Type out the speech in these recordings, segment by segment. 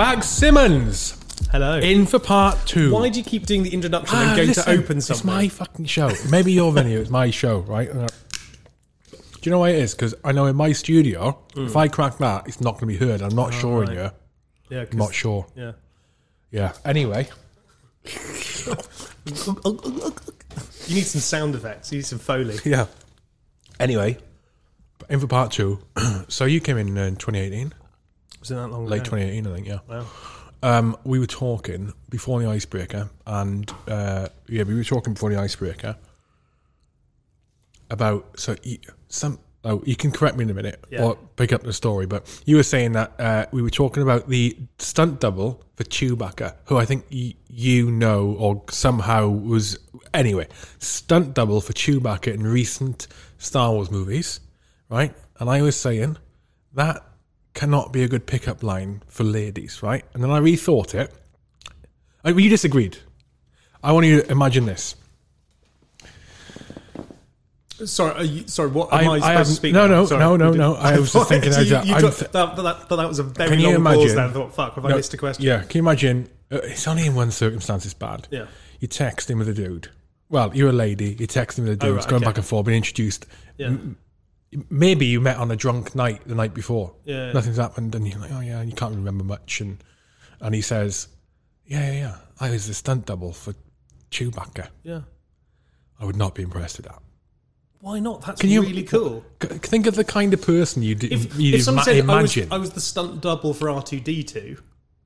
Bag Simmons Hello. in for part two. Why do you keep doing the introduction Ah, and going listen, to open something? It's my fucking show. Maybe your venue. It's my show, right? Uh, Do you know why it is? Because I know in my studio, if I crack that, it's not going to be heard. I'm not sure in right. here. yeah, 'cause- I'm not sure. Yeah. Yeah. Anyway, You need some sound effects. You need some foley. yeah. Anyway, in for part two. so you came in in 2018, Was it that long late ago? 2018, I think. Yeah. Wow. Um, we were talking before the icebreaker, and uh, yeah, we were talking before the icebreaker about so you, some. Oh, you can correct me in a minute Yeah. or pick up the story, but you were saying that uh, we were talking about the stunt double for Chewbacca, who I think y- you know or somehow was anyway stunt double for Chewbacca in recent Star Wars movies, right? And I was saying that cannot be a good pickup line for ladies, right? And then I rethought it. I, you disagreed. I want you to imagine this. Sorry, are you, sorry. What am I- I, I supposed to haven't- speak? no, no, Sorry. no, no, no, I was just thinking you, as you got- th- that, that, that was a very long pause. imagine- There, I thought, fuck, have I missed a question? Yeah, can you imagine? Uh, it's only in one circumstance it's bad. Yeah. You text him with a dude. Well, you're a lady. You text him with a dude. Oh, it's going okay. back and forth, being introduced. Yeah. Maybe you met on a drunk night the night before. Yeah. Nothing's happened, and you're like, oh yeah, you can't remember much. And and he says, yeah, yeah, yeah. I was the stunt double for Chewbacca. Yeah. I would not be impressed with that. Why not? That's Can you- really cool. Think of the kind of person you'd, If, you'd if ima- said I was, imagine. I was the stunt double for R two D two,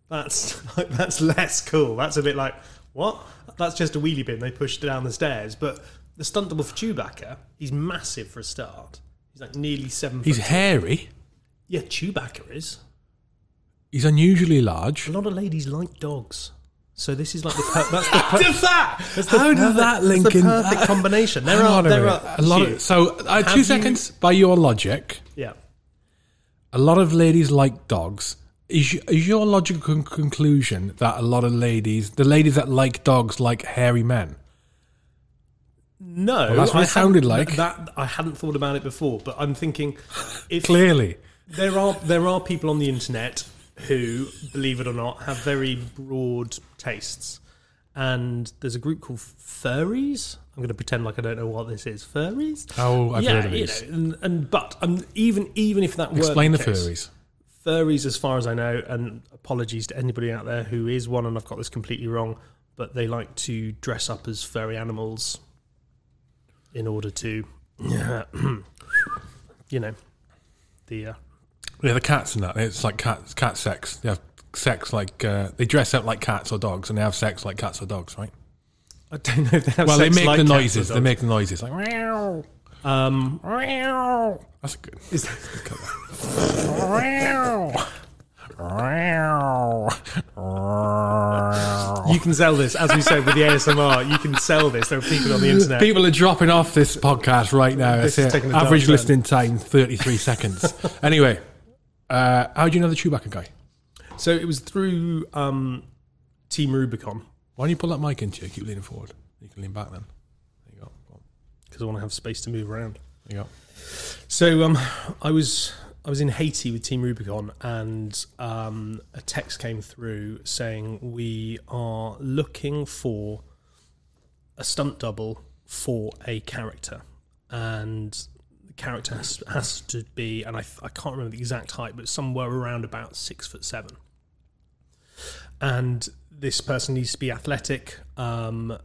that's that's less cool. That's a bit like what? That's just a wheelie bin they pushed down the stairs. But the stunt double for Chewbacca, he's massive for a start. He's like nearly seven. He's foot. hairy. yeah, Chewbacca is. He's unusually large. A lot of ladies like dogs. So this is like the per- that's the per- does that? that's the How does perfect- that link that's the in? perfect combination. There Hang are there minute. are a lot of, so uh, two you- seconds. By your logic, yeah. a lot of ladies like dogs. Is, is your logical conclusion that a lot of ladies, the ladies that like dogs, like hairy men? No, that's what I it sounded like. That I hadn't thought about it before, but I'm thinking if Clearly, there are there are people on the internet who, believe it or not, have very broad tastes, and there's a group called furries. I'm going to pretend like I don't know what this is. Furries. oh, I've yeah, heard of you these. know, and, and but um, even even if that Explain were the case, furries. furries, as far as I know, and apologies to anybody out there who is one, and I've got this completely wrong, but they like to dress up as furry animals in order to, you know, the. Uh, Yeah, the cats and that. It's like cat cat sex. They have sex like uh, they dress up like cats or dogs, and they have sex like cats or dogs, right? I don't know if they have Well, they make like the noises. They make the noises like meow, Um, meow. That's a good. is- you can sell this, as we said with the ASMR. You can sell this. There are people on the internet. People are dropping off this podcast right now. This That's is it. taking a Average listening time thirty three seconds. Anyway, uh, how do you know the Chewbacca guy? So it was through um, Team Rubicon Why don't you pull that mic into you? Keep leaning forward. You can lean back then. There you go. Go because I want to have space to move around. There you go. So um, I was I was in Haiti with Team Rubicon, and um, a text came through saying we are looking for a stunt double for a character, and the character has, has to be, and I, I can't remember the exact height, but somewhere around about six foot seven. And this person needs to be athletic, um,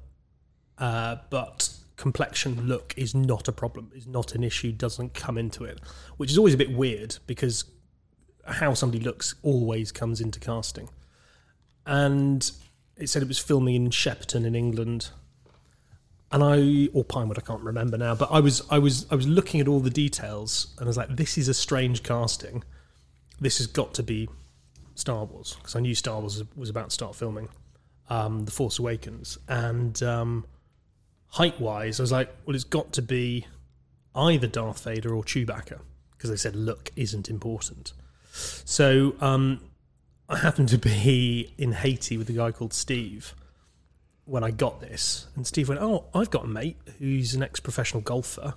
uh, but complexion look is not a problem, is not an issue, doesn't come into it, which is always a bit weird because how somebody looks always comes into casting. And it said it was filming in Shepperton in England. And I or Pinewood, I can't remember now, but I was I was I was looking at all the details and I was like, this is a strange casting. This has got to be Star Wars because I knew Star Wars was about to start filming um, The Force Awakens, and um, height wise, I was like, well, it's got to be either Darth Vader or Chewbacca because they said look isn't important. So um, I happened to be in Haiti with a guy called Steve when I got this, and Steve went, "Oh, I've got a mate who's an ex-professional golfer.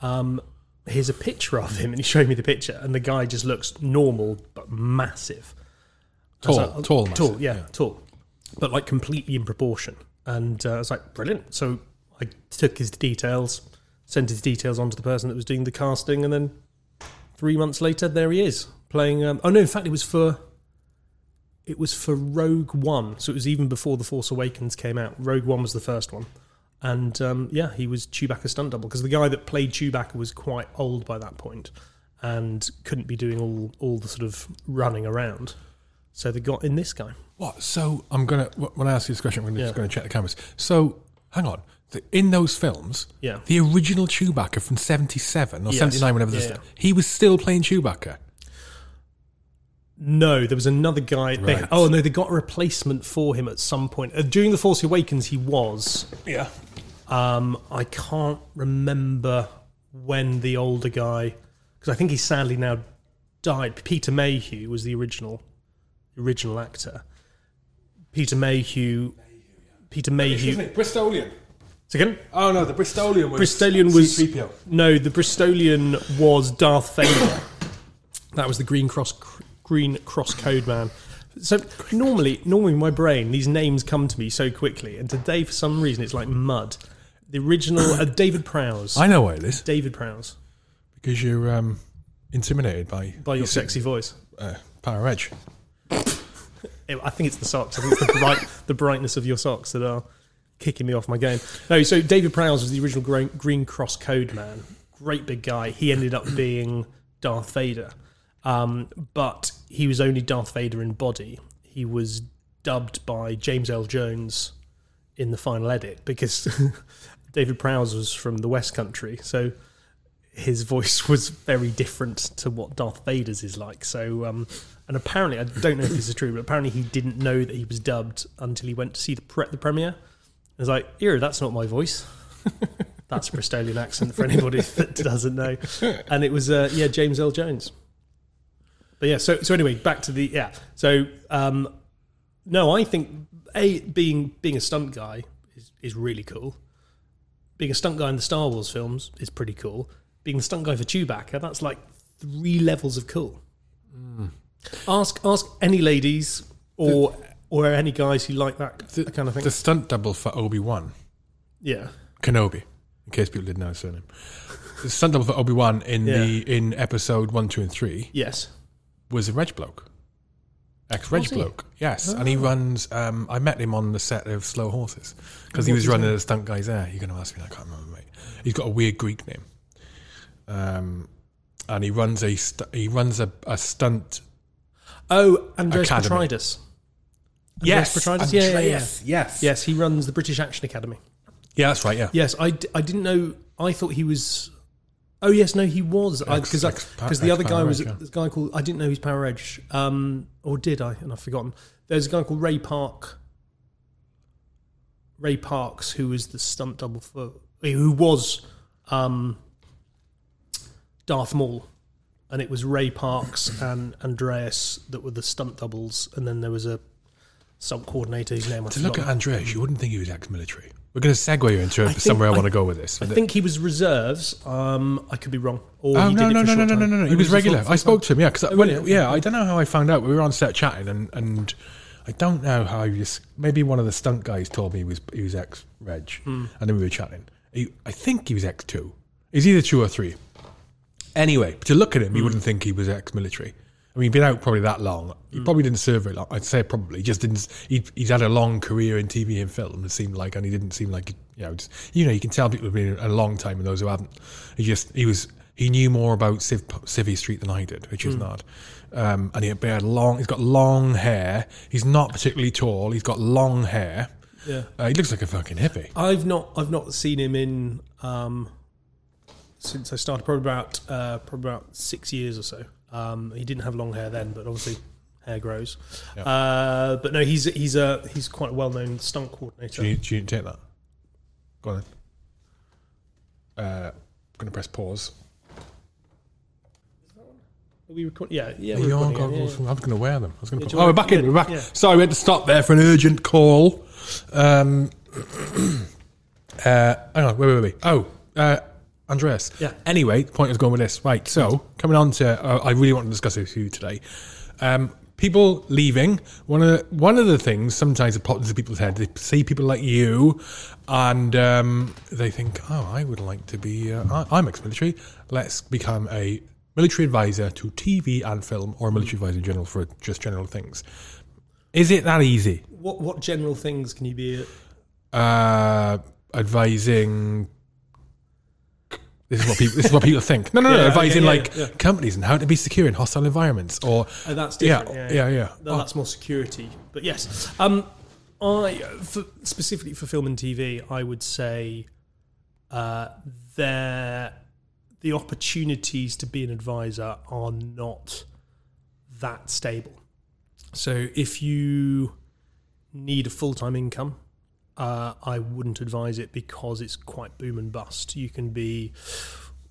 Um, here's a picture of him," and he showed me the picture, and the guy just looks normal but massive. Tall, As a- tall, tall, yeah, yeah. tall, but like completely in proportion. And uh, I was like, brilliant. So I took his details, sent his details on to the person that was doing the casting, and then three months later, there he is playing. Um, oh no, in fact, it was for it was for Rogue One, so it was even before the Force Awakens came out. Rogue One was the first one, and um, yeah, he was Chewbacca stunt double because the guy that played Chewbacca was quite old by that point and couldn't be doing all all the sort of running around. So they got in this guy. What? So I'm gonna when I ask you this question, I'm just Yeah. going to check the cameras. So hang on. The- In those films, Yeah. the original Chewbacca from '77 or Yes. '79, whenever this, Yeah, yeah. he was still playing Chewbacca. No, there was another guy. They, oh no, they got a replacement for him at some point uh, during the Force Awakens. He was. Yeah. Um, I can't remember when the older guy, because I think he sadly now died. Peter Mayhew was the original, original actor. Peter Mayhew. Peter Mayhew. Bristolian. Second. Oh no, the Bristolian was Bristolian was C-3PO. no. The Bristolian was Darth Vader. that was the Green Cross Green Cross Code Man. So normally, normally in my brain, these names come to me so quickly, and today for some reason it's like mud. The original uh, David Prowse. I know why it is David Prowse because you're um, intimidated by by your sexy voice. uh, Power Edge. It- I think it's the socks. I think it's the bright, the brightness of your socks that are kicking me off my game. No, so David Prowse was the original Green, Cross Code man. Great big guy. He ended up being Darth Vader, um, but he was only Darth Vader in body. He was dubbed by James Earl Jones in the final edit because David Prowse was from the West Country, so his voice was very different to what Darth Vader's is like. So, um, and apparently, I don't know if this is true, but apparently he didn't know that he was dubbed until he went to see the pre- the premiere. I was like, "Ew, that's not my voice." that's a Bristolian accent for anybody that doesn't know. And it was, uh, yeah, James Earl Jones. But yeah, so so anyway, back to the yeah. So um, no, I think a being being a stunt guy is is really cool. Being a stunt guy in the Star Wars films is pretty cool. Being the stunt guy for Chewbacca, that's like three levels of cool. Ask ask any ladies or or any guys who like that, that kind of thing. The stunt double for Obi Wan yeah, Kenobi, in case people didn't know his surname. The stunt double for Obi Wan in the in episode one, two, and three yes, was a reg bloke, ex reg bloke. Yes, and he runs. Um, I met him on the set of Slow Horses because he was running name? the stunt guys there. You're going to ask me, I can't remember, mate. He's got a weird Greek name, um, and he runs a st- he runs a, a stunt. Oh, Andreas Academy. Yes, Andreas Petrides? Yeah, yeah, yeah. Yes, Yes, he runs the British Action Academy. yeah, that's right. Yeah, Yes, I, d- I didn't know. I thought he was. Oh yes, no, he was because because the other guy was yeah. this guy called I didn't know he's Power Edge, um, or did I? And I've forgotten. There's a guy called Ray Park. Ray Parks, who was the stunt double for, who was um, Darth Maul, and it was Ray Parks and Andreas that were the stunt doubles, and then there was a sub coordinator whose name I To look at Andreas, you wouldn't think he was ex-military. We're going to segue you into think- somewhere I, I- want to go with this. I think he was reserves. Um, I could be wrong. Or Oh he no no no no no no no! Oh, He was regular. I spoke to him. Yeah, because really? Okay. yeah, I don't know how I found out. We were on set chatting, and and I don't know how he just maybe one of the stunt guys told me he was he was ex Reg, Hmm. and then we were chatting. He, I think he was ex two. He's either two or three. Anyway, to look at him, Hmm. you wouldn't think he was ex military. I mean, he'd been out probably that long. Hmm. He probably didn't serve very long. I'd say probably. He just didn't. He, he's had a long career in TV and film. It seemed like, and he didn't seem like you know. Just, you know, you can tell people have been a long time and those who haven't. He just he was he knew more about Civ, Civvy Street than I did, which is not. Um, and he had, had long. He's got long hair. He's not particularly tall. He's got long hair. Yeah. Uh, he looks like a fucking hippie. I've not I've not seen him in um, since I started probably about uh, probably about six years or so. Um, he didn't have long hair then, but obviously hair grows. Yeah. Uh, but no, he's he's a he's quite a well known stunt coordinator. Do you, do you take that? Go on then. Uh, I'm going to press pause. Are we record? Yeah, yeah. Yeah, we're your recording, yeah, goggles. yeah. I was going to wear them. I was going Yeah, to. do you oh, we're want- back in. We're back. yeah. Sorry, we had to stop there for an urgent call. Um, uh, hang on. Wait, wait, wait. Oh, uh, Andreas. Yeah. Anyway, the point is going with this. Right. So coming on to, uh, I really want to discuss this with you today. Um, people leaving. One of the, one of the things sometimes that pops into people's head, they see people like you, and um, they think, "Oh, I would like to be. Uh, I- I'm ex-military. Let's become a military advisor to TV and film, or a military advisor in general for just general things." Is it that easy? What what general things can you be? Uh, advising. This is what people. This is what people think. No, no, no. Yeah, advising okay, yeah, like yeah. companies and how to be secure in hostile environments, or Oh, that's yeah, different. yeah, yeah. No, that's more security. But yes, um, I for, specifically for film and TV, I would say uh, there the opportunities to be an advisor are not that stable. So if you need a full time income, uh, I wouldn't advise it because it's quite boom and bust. You can be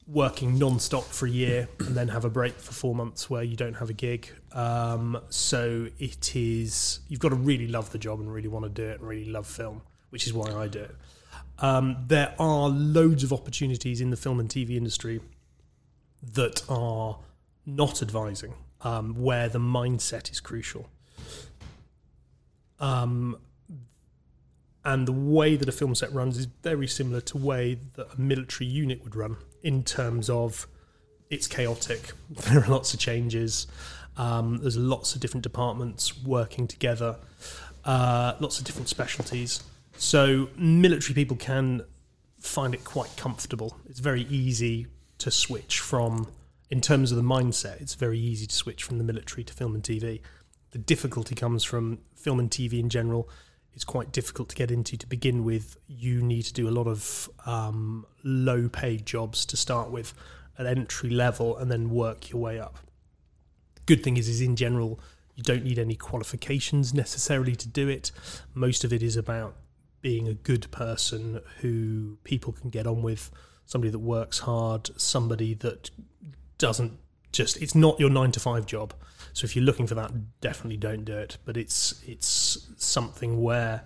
working non-stop for a year and then have a break for four months where you don't have a gig. Um, so it is you've got to really love the job and really want to do it and really love film, which is why I do it. Um, there are loads of opportunities in the film and TV industry that are not advising, um, where the mindset is crucial. Um, and the way that a film set runs is very similar to way that a military unit would run in terms of it's chaotic. There are lots of changes. Um, there's lots of different departments working together, uh, lots of different specialties. So military people can find it quite comfortable. It's very easy to switch from, in terms of the mindset, it's very easy to switch from the military to film and TV. The difficulty comes from film and TV in general. It's quite difficult to get into to begin with. You need to do a lot of um, low paid jobs to start with at entry level and then work your way up. Good thing is, is in general, you don't need any qualifications necessarily to do it. Most of it is about being a good person who people can get on with, somebody that works hard, somebody that doesn't just it's not your 9 to 5 job. So if you're looking for that definitely don't do it, but it's it's something where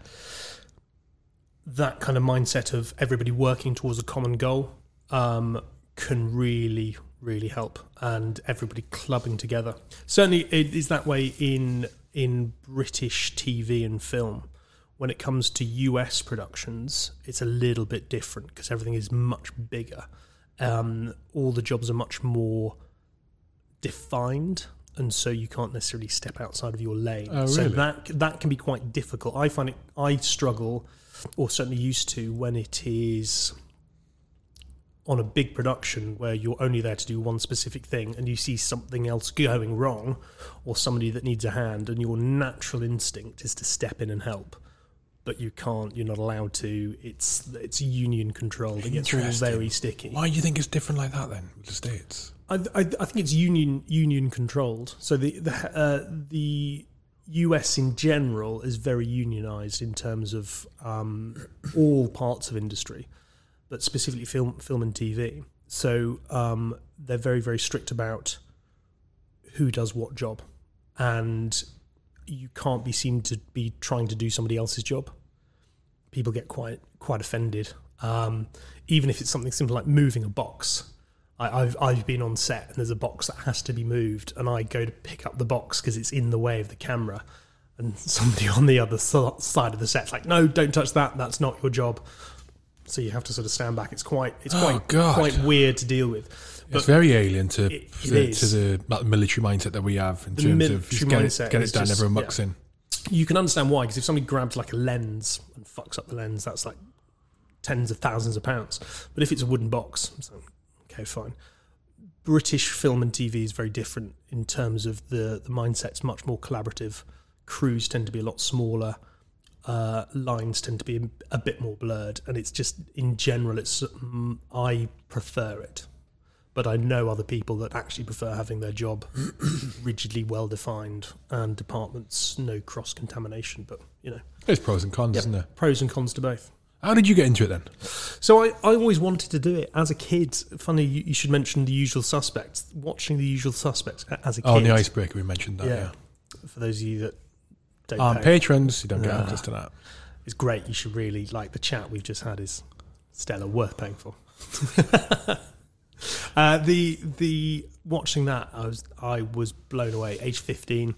that kind of mindset of everybody working towards a common goal um, can really really help and everybody clubbing together. Certainly it is that way in in british tv and film. When it comes to us productions it's a little bit different because everything is much bigger. Um, all the jobs are much more defined and so you can't necessarily step outside of your lane. Oh, so that that can be quite difficult. I find it i struggle or certainly used to when it is on a big production where you're only there to do one specific thing and you see something else going wrong or somebody that needs a hand and your natural instinct is to step in and help but you can't you're not allowed to. It's it's union controlled it gets all very sticky. Why do you think it's different like that then with the states? I, I, think it's union union controlled. So the the uh, the US in general is very unionized in terms of um, all parts of industry, but specifically film film and TV. So um, they're very very strict about who does what job, and you can't be seen to be trying to do somebody else's job. People get quite quite offended, um, even if it's something simple like moving a box. I, I've I've been on set and there's a box that has to be moved, and I go to pick up the box because it's in the way of the camera, and somebody on the other side of the set's like, "No, don't touch that. That's not your job." So you have to sort of stand back. It's quite it's Oh, quite God. quite weird to deal with. it's very alien to it- it to, to the military mindset that we have in The terms of just get it, get it done, just- everyone yeah. in. you can understand why because if somebody grabs like a lens and fucks up the lens, that's like tens of thousands of pounds. But if it's a wooden box, like, okay, fine. British film and TV is very different in terms of the the mindset's much more collaborative. Crews tend to be a lot smaller. Uh, lines tend to be a bit more blurred, and it's just in general, it's mm, I prefer it, but I know other people that actually prefer having their job rigidly well defined and departments no cross contamination. But you know, There's pros and cons, Yeah. isn't there? pros and cons to both. How did you get into it then? So I, I always wanted to do it as a kid. Funny, you, you should mention the usual suspects. Watching the usual suspects as a kid. Oh, the icebreaker, we mentioned that. yeah. Yeah. For those of you that don't On pay, patrons, you don't get Nah. access to that. it's great. You should really like the chat we've just had is stellar, worth paying for. uh, the the watching that I was I was blown away. Age fifteen,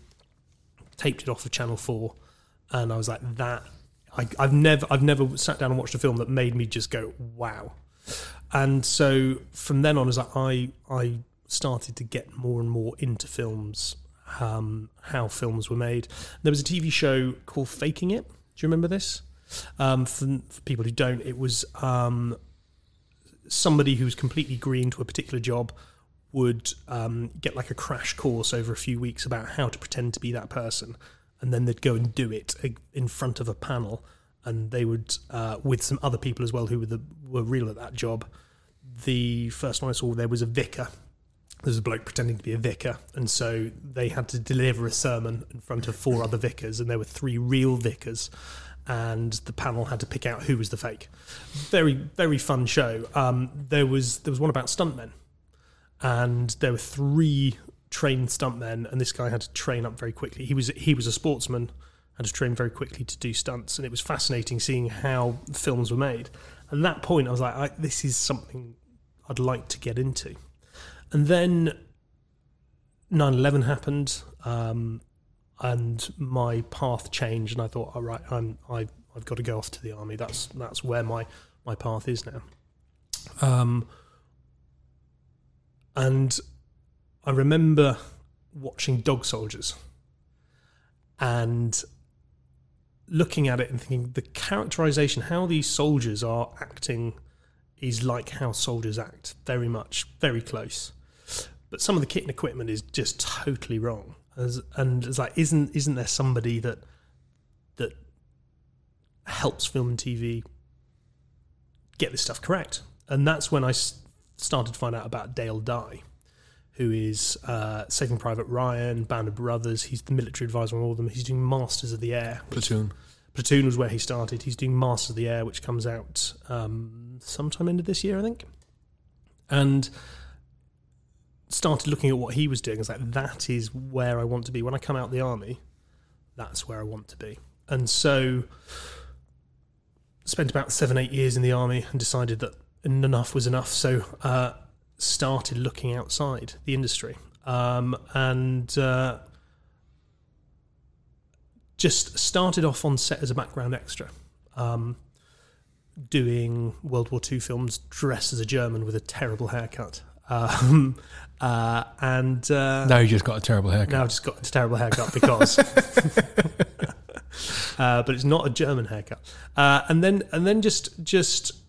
taped it off of Channel Four, and I was like, that. I, I've never I've never sat down and watched a film that made me just go wow, and so from then on, as I I started to get more and more into films, um, how films were made. There was a TV show called Faking It. Do you remember this? Um, for, for people who don't, it was um, somebody who was completely green to a particular job would um, get like a crash course over a few weeks about how to pretend to be that person, and then they'd go and do it in front of a panel, and they would uh, with some other people as well who were the, were real at that job. The first one I saw there was a vicar. There was a bloke pretending to be a vicar, and so they had to deliver a sermon in front of four other vicars, and there were three real vicars, and the panel had to pick out who was the fake. Very very fun show. Um, there was there was one about stuntmen and there were three trained stuntmen, and this guy had to train up very quickly. He was he was a sportsman, had to train very quickly to do stunts, and it was fascinating seeing how films were made. At that point, I was like, I, this is something I'd like to get into. And then 9/11 happened, um, and my path changed, and I thought, all right, I'm I've, I've got to go off to the army. That's that's where my my path is now. Um, and I remember watching Dog Soldiers and looking at it and thinking the characterization, how these soldiers are acting, is like how soldiers act, very much, very close. But some of the kit and equipment is just totally wrong. As, and it's like, isn't isn't there somebody that that helps film and TV get this stuff correct? And that's when I started to find out about Dale Dye, who is uh, Saving Private Ryan, Band of Brothers. He's the military advisor on all of them. He's doing Masters of the Air. Platoon. Platoon was where he started. He's doing Masters of the Air, which comes out um, sometime into this year, I think. And started looking at what he was doing. I was like, that is where I want to be. When I come out of the army, that's where I want to be. And so spent about seven, eight years in the army and decided that enough was enough. So uh, started looking outside the industry um, and uh, just started off on set as a background extra. Um, doing World War II films, dressed as a German with a terrible haircut. Um, uh, and uh, now you just got a terrible haircut. Now I've just got a terrible haircut because, uh, but it's not a German haircut. Uh, and then and then just just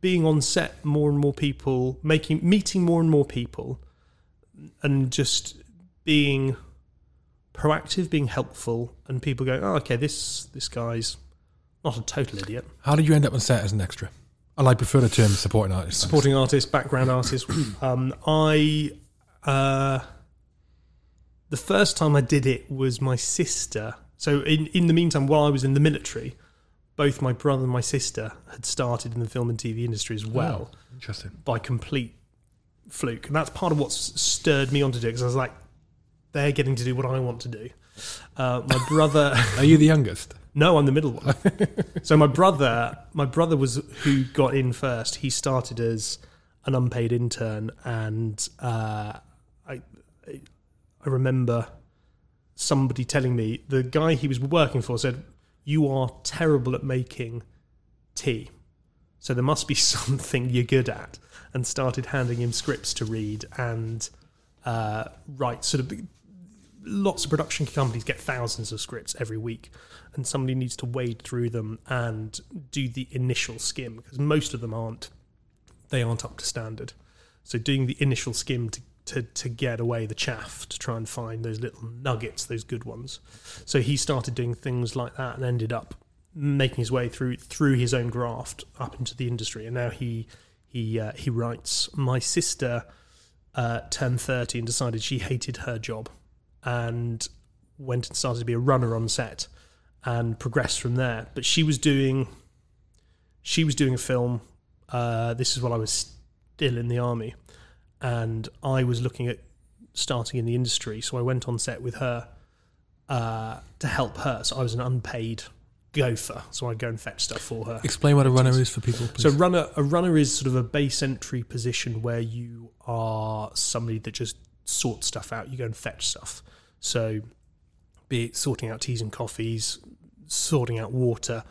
being on set, more and more people making meeting more and more people, and just being proactive, being helpful, and people going, "Oh, okay, this this guy's not a total idiot." How did you end up on set as an extra? And I prefer the term supporting artist. Supporting artist, background artist. um, I uh, the first time I did it was my sister. So in in the meantime, while I was in the military, both my brother and my sister had started in the film and TV industry as well. Oh, interesting. By complete fluke, and that's part of what stirred me on to do it, because I was like, they're getting to do what I want to do. Uh, my brother. Are you the youngest? No, I'm the middle one. so my brother, my brother was who got in first. He started as an unpaid intern, and uh, I, I remember somebody telling me the guy he was working for said, "You are terrible at making tea, so there must be something you're good at." And started handing him scripts to read and uh, write. Sort of lots of production companies get thousands of scripts every week, and somebody needs to wade through them and do the initial skim because most of them aren't they aren't up to standard. So doing the initial skim to to, to get away the chaff to try and find those little nuggets, those good ones. So he started doing things like that and ended up making his way through through his own graft up into the industry. And now he he uh, he writes. My sister uh, turned thirty and decided she hated her job and went and started to be a runner on set and progressed from there. But she was doing she was doing a film. Uh, this is while I was still in the army, and I was looking at starting in the industry. So I went on set with her uh, to help her. So I was an unpaid gopher, so I'd go and fetch stuff for her. Explain what a runner is for people. Please. So runner a runner is sort of a base entry position where you are somebody that just sorts stuff out. You go and fetch stuff. So be it sorting out teas and coffees, sorting out water,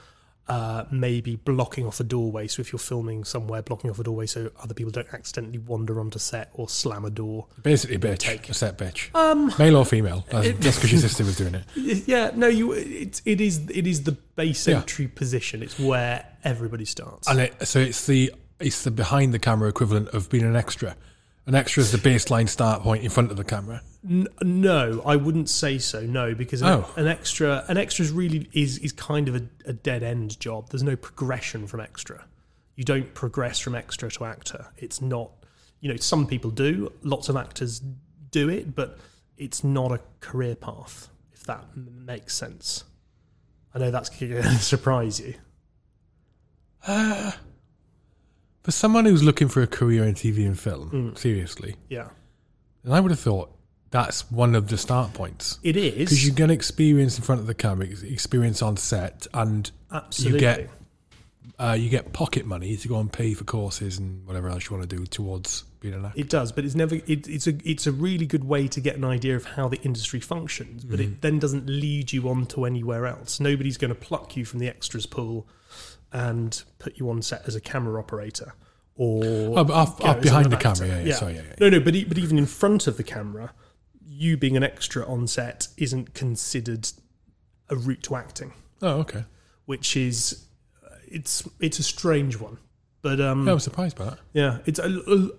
uh, maybe blocking off a doorway. So if you're filming somewhere, blocking off a doorway so other people don't accidentally wander onto set or slam a door. Basically, bitch. A set bitch. Um, Male or female? That's because your sister was doing it. Yeah, no, you. It, it is. It is the base Yeah. entry position. It's where everybody starts. And it, so it's the it's the behind the camera equivalent of being an extra. An extra is the baseline start point in front of the camera. N- no, I wouldn't say so. No, because an, Oh. an extra, an extra is really is is kind of a, a dead end job. There's no progression from extra. You don't progress from extra to actor. It's not. You know, some people do. Lots of actors do it, but it's not a career path. If that m- makes sense. I know that's going to surprise you. Uh, For someone who's looking for a career in TV and film, seriously, Yeah, and I would have thought that's one of the start points it is because you get experience in front of the camera, experience on set, and absolutely. you get uh, you get pocket money to go and pay for courses and whatever else you want to do towards being an actor. It does, but it's never. It, it's a it's a really good way to get an idea of how the industry functions. But Mm-hmm. it then doesn't lead you on to anywhere else. Nobody's going to pluck you from the extras pool and put you on set as a camera operator or Oh, off, off behind the camera, yeah, yeah, sorry, yeah, yeah. No, no, but e- but even in front of the camera, you being an extra on set isn't considered a route to acting, Oh, okay. which is uh, it's it's a strange one. But um, Yeah, I was surprised by that. yeah, it's a,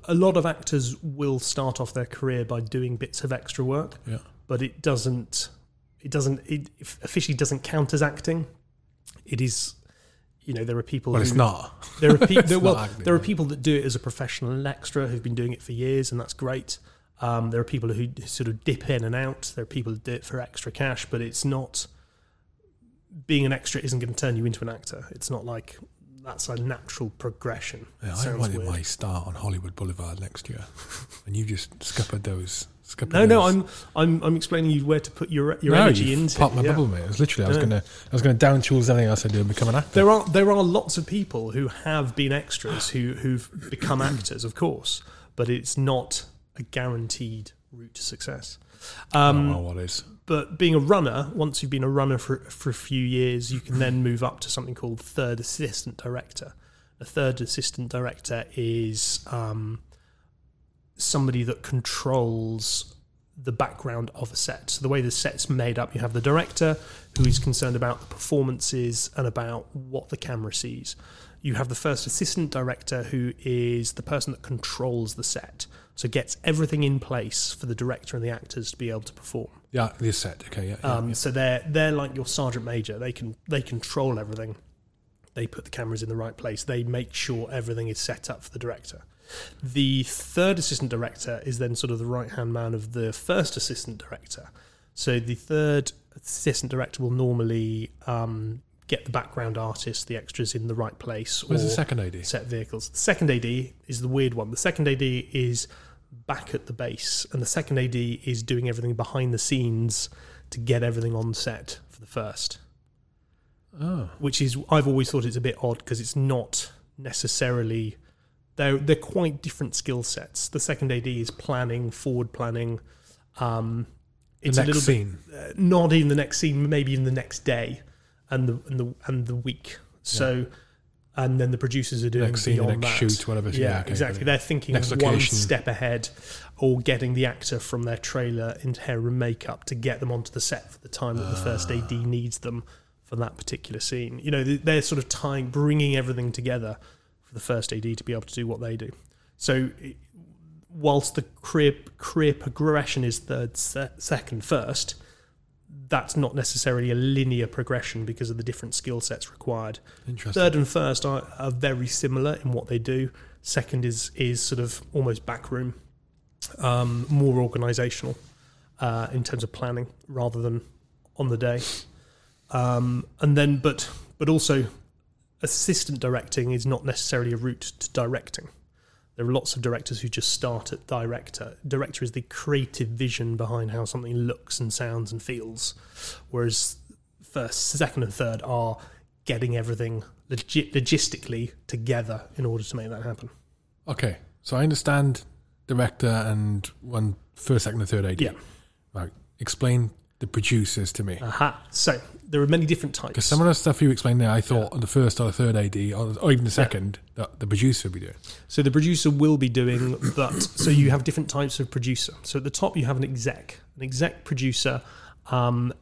a, a lot of actors will start off their career by doing bits of extra work, Yeah. but it doesn't. It doesn't. It officially doesn't count as acting. It is. You know, there are people. Well, who, it's not. There are people. Well, acting, there are people that do it as a professional extra who've been doing it for years, and that's great. Um, there are people who sort of dip in and out. There are people who do it for extra cash, but it's not. Being an extra isn't going to turn you into an actor. It's not like that's a natural progression. Yeah, I wanted weird. my start on Hollywood Boulevard next year, and you just scuppered those. No, no. I'm I'm I'm explaining you where to put your your no, energy into. popped my yeah. bubble, mate. It was literally, I was gonna, I was gonna down tools everything else I do and become an actor. There are there are lots of people who have been extras who who've become actors, of course, but it's not a guaranteed route to success. Um, oh, well, what is? But being a runner, once you've been a runner for for a few years, you can then move up to something called third assistant director. A third assistant director is um, somebody that controls the background of a set. So the way the set's made up, you have the director who is concerned about the performances and about what the camera sees. You have the first assistant director who is the person that controls the set. So gets everything in place for the director and the actors to be able to perform. Yeah, the set. Okay, yeah. yeah, Um, yeah. So they're they're like your sergeant major. They can they control everything. They put the cameras in the right place. They make sure everything is set up for the director. The third assistant director is then sort of the right hand man of the first assistant director. So the third assistant director will normally um, get the background artists, the extras in the right place, Where's or the second AD? set vehicles. The second AD is the weird one. The second AD is back at the base, and the second AD is doing everything behind the scenes to get everything on set for the first. Oh, Which is I've always thought it's a bit odd because it's not necessarily they're they're quite different skill sets. The second AD is planning, forward planning. Um, the it's next a little scene. bit uh, not even the next scene, maybe even the next day, and the and the and the week. So, and then the producers are doing Next scene, the beyond next that. shoot, whatever. Yeah, okay, exactly. They're thinking one step ahead, or getting the actor from their trailer into hair and makeup to get them onto the set for the time that the first AD Ah. needs them for that particular scene. You know, they're sort of tying, bringing everything together for the first AD to be able to do what they do. So, whilst the career career progression is third, se- second, first, that's not necessarily a linear progression because of the different skill sets required. Interesting. Third and first are, are very similar in what they do. Second is is sort of almost backroom, um, more organisational uh, in terms of planning rather than on the day. Um, and then, but but also, assistant directing is not necessarily a route to directing. There are lots of directors who just start at director. Director is the creative vision behind how something looks and sounds and feels, whereas first, second, and third are getting everything logi- logistically together in order to make that happen. Okay, so I understand director and one first, second, and third AD. Yeah. Right. Explain the producers to me. Aha. So there are many different types. Because some of the stuff you explained there, I thought on the first or the third AD, or, or even the second, that the producer would be doing. So the producer will be doing, but so you have different types of producer. So at the top you have an exec. An exec producer um,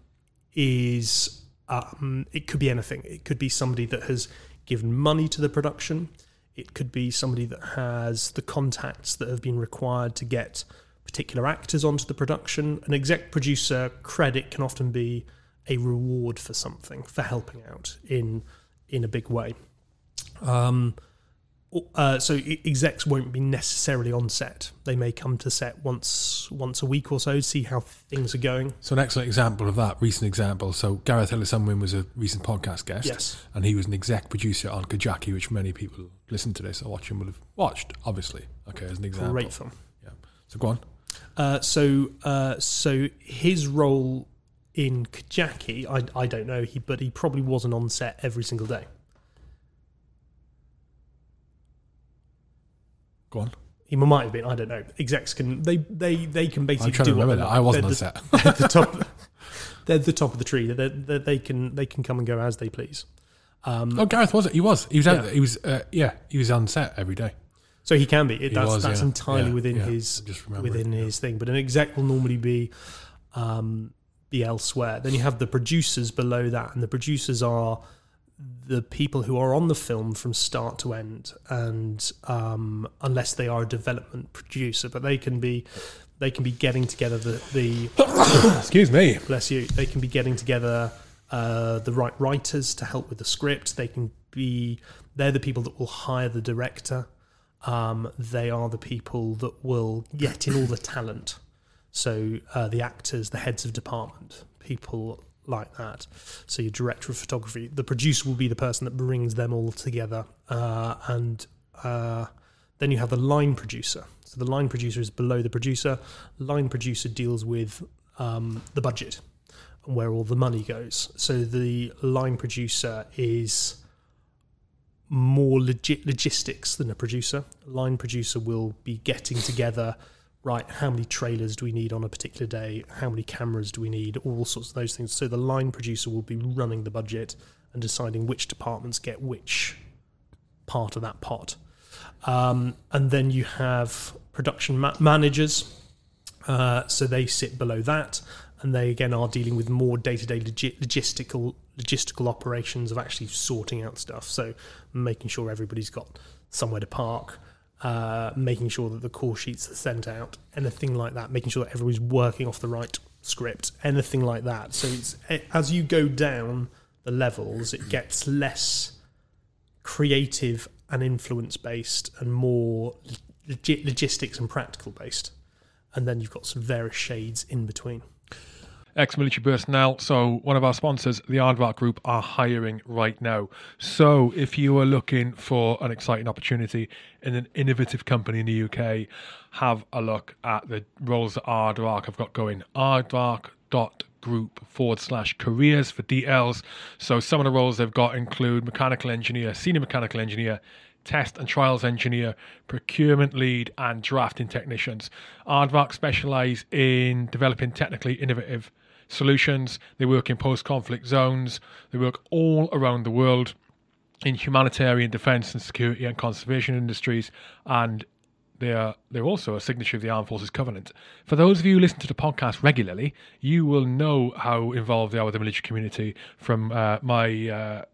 is um, it could be anything. It could be somebody that has given money to the production. It could be somebody that has the contacts that have been required to get particular actors onto the production. An exec producer credit can often be a reward for something for helping out in in a big way. Um, uh, so execs won't be necessarily on set. They may come to set once once a week or so, to see how things are going. So an excellent example of that, recent example. So Gareth Ellis-Unwin was a recent podcast guest, Yes. and he was an exec producer on Kajaki, which many people listen to this or watching will have watched, obviously. Okay, as an example. Great film. Yeah. So go on. Uh, so uh, so his role in Kajaki, I, I don't know, he but he probably wasn't on set every single day. Go on. He might have been. I don't know. Execs can they they they can basically I'm trying do to remember that. I wasn't They're on the- set. They're the top. They're the top of the tree. They they they can they can come and go as they please. Um, Oh, Gareth was it? He was. He was out Yeah. He was. Uh, yeah, he was on set every day. So he can be. It, that's was, that's yeah. entirely Yeah, within his within his thing. But an exec will normally be um, be elsewhere. Then you have the producers below that, and the producers are the people who are on the film from start to end, and um, unless they are a development producer, but they can be they can be getting together the, the Excuse me. bless you, they can be getting together uh, the right writers to help with the script. They can be, they're the people that will hire the director. Um, they are the people that will get in all the talent. So uh, the actors, the heads of department, people like that. So your director of photography, the producer will be the person that brings them all together, uh, and uh, then you have the line producer. So the line producer is below the producer. Line producer deals with um, the budget and where all the money goes. So the line producer is more logistics than a producer. Line producer will be getting together, right, how many trailers do we need on a particular day? How many cameras do we need? All sorts of those things. So the line producer will be running the budget and deciding which departments get which part of that pot. Um, and then you have production ma- managers. Uh, so they sit below that, and they again are dealing with more day-to-day logi- logistical logistical operations of actually sorting out stuff. So making sure everybody's got somewhere to park, uh, making sure that the call sheets are sent out, anything like that. Making sure that everybody's working off the right script, anything like that. So it's as you go down the levels, it gets less creative and influence based and more log- logistics and practical based. And then you've got some various shades in between. Ex-military personnel. So one of our sponsors, the Aardvark Group, are hiring right now. So if you are looking for an exciting opportunity in an innovative company in the UK, have a look at the roles that Aardvark have got going. Aardvark.group forward slash careers for details. So some of the roles they've got include mechanical engineer, senior mechanical engineer, test and trials engineer, procurement lead, and drafting technicians. Aardvark specialise in developing technically innovative solutions. They work in post conflict zones, they work all around the world in humanitarian defence and security and conservation industries, and they are they're also a signature of the Armed Forces Covenant. For those of you who listen to the podcast regularly, you will know how involved they are with the military community from uh, my uh,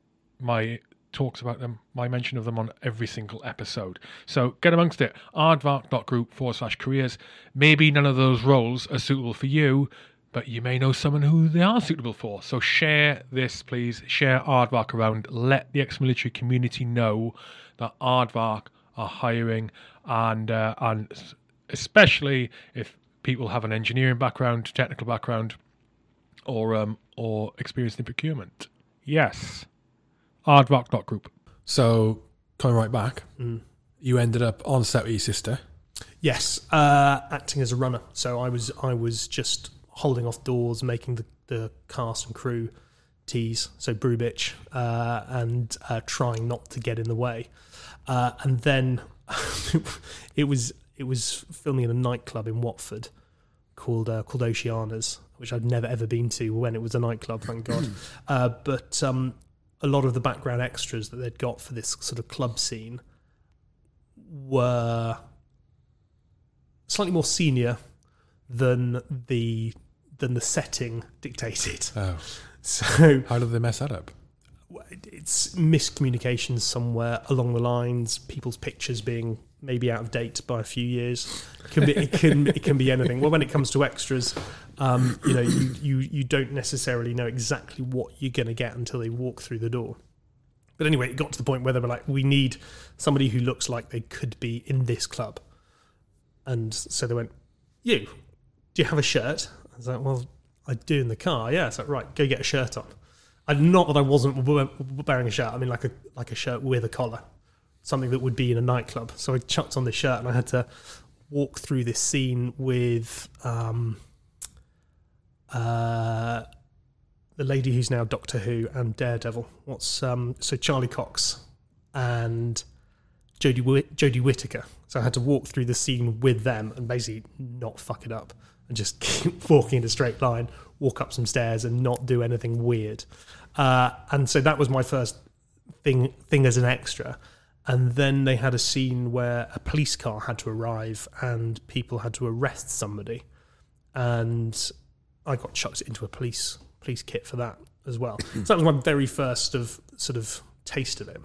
my talks about them, my mention of them on every single episode. So get amongst it. Aardvark.group forward slash careers. Maybe none of those roles are suitable for you, but you may know someone who they are suitable for. So share this, please. Share Aardvark around. Let the ex-military community know that Aardvark are hiring, and uh, and especially if people have an engineering background, technical background, or um or experience in procurement. Yes, Aardvark.group. So coming right back, you ended up on set with your sister. Yes, uh, acting as a runner. So I was I was just holding off doors, making the, the cast and crew tease, so brew bitch, uh, and uh, trying not to get in the way. Uh, and then it was it was filming in a nightclub in Watford called uh, called Oceanas, which I'd never ever been to when it was a nightclub, thank God. uh, but um, a lot of the background extras that they'd got for this sort of club scene were slightly more senior than the than the setting dictated. Oh, So how did they mess that up? it's miscommunications somewhere along the lines. People's pictures being maybe out of date by a few years. It can be it can it can be anything. Well, when it comes to extras, um, you know, you, you you don't necessarily know exactly what you're going to get until they walk through the door. But anyway, it got to the point where they were like, we need somebody who looks like they could be in this club. And so they went, You, do you have a shirt? I was like, Well, I do in the car. Yeah. It's like, right, go get a shirt on. And not that I wasn't wearing a shirt. I mean, like a like a shirt with a collar, something that would be in a nightclub. So I chucked on this shirt, and I had to walk through this scene with um, uh, the lady who's now Doctor Who and Daredevil. What's um, so Charlie Cox and Jodie Jodie Whittaker. So I had to walk through the scene with them and basically not fuck it up and just keep walking in a straight line, walk up some stairs and not do anything weird. Uh, and so that was my first thing thing as an extra. And then they had a scene where a police car had to arrive and people had to arrest somebody. And I got chucked into a police police kit for that as well. so that was my very first of sort of taste of it.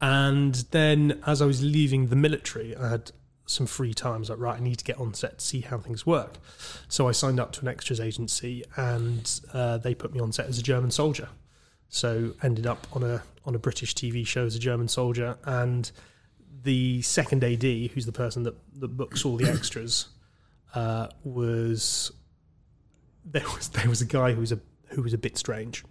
And then as I was leaving the military, I had some free time. I was like, right, I need to get on set to see how things work. So I signed up to an extras agency and uh, they put me on set as a German soldier. So ended up on a on a British TV show as a German soldier and the second AD, who's the person that, that books all the extras, uh, was there was there was a guy who was a who was a bit strange,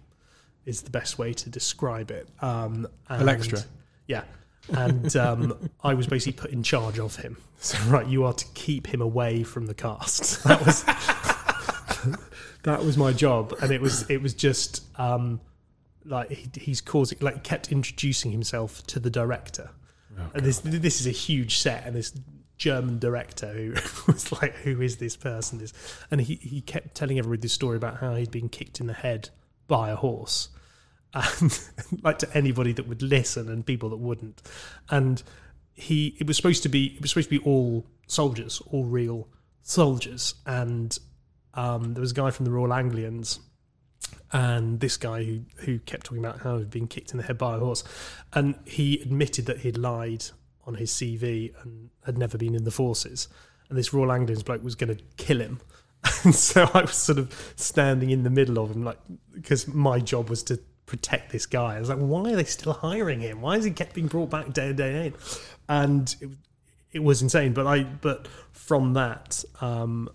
is the best way to describe it. Um, An extra? yeah. And um, I was basically put in charge of him. So right, you are to keep him away from the cast. That was that was my job, and it was it was just um, like he, he's causing like kept introducing himself to the director. Oh, and this this is a huge set, and this German director who was like, "Who is this person?" This, and he he kept telling everybody this story about how he'd been kicked in the head by a horse, and like to anybody that would listen and people that wouldn't, and he it was supposed to be it was supposed to be all soldiers, all real soldiers, and um, there was a guy from the Royal Anglians and this guy who, who kept talking about how he'd been kicked in the head by a horse. And he admitted that he'd lied on his CV and had never been in the forces. And this Royal Anglians bloke was going to kill him. And so I was sort of standing in the middle of him, like, because my job was to protect this guy. I was like, why are they still hiring him? Why is he kept being brought back day in, day in? And it, it was insane. But I, but from that, um,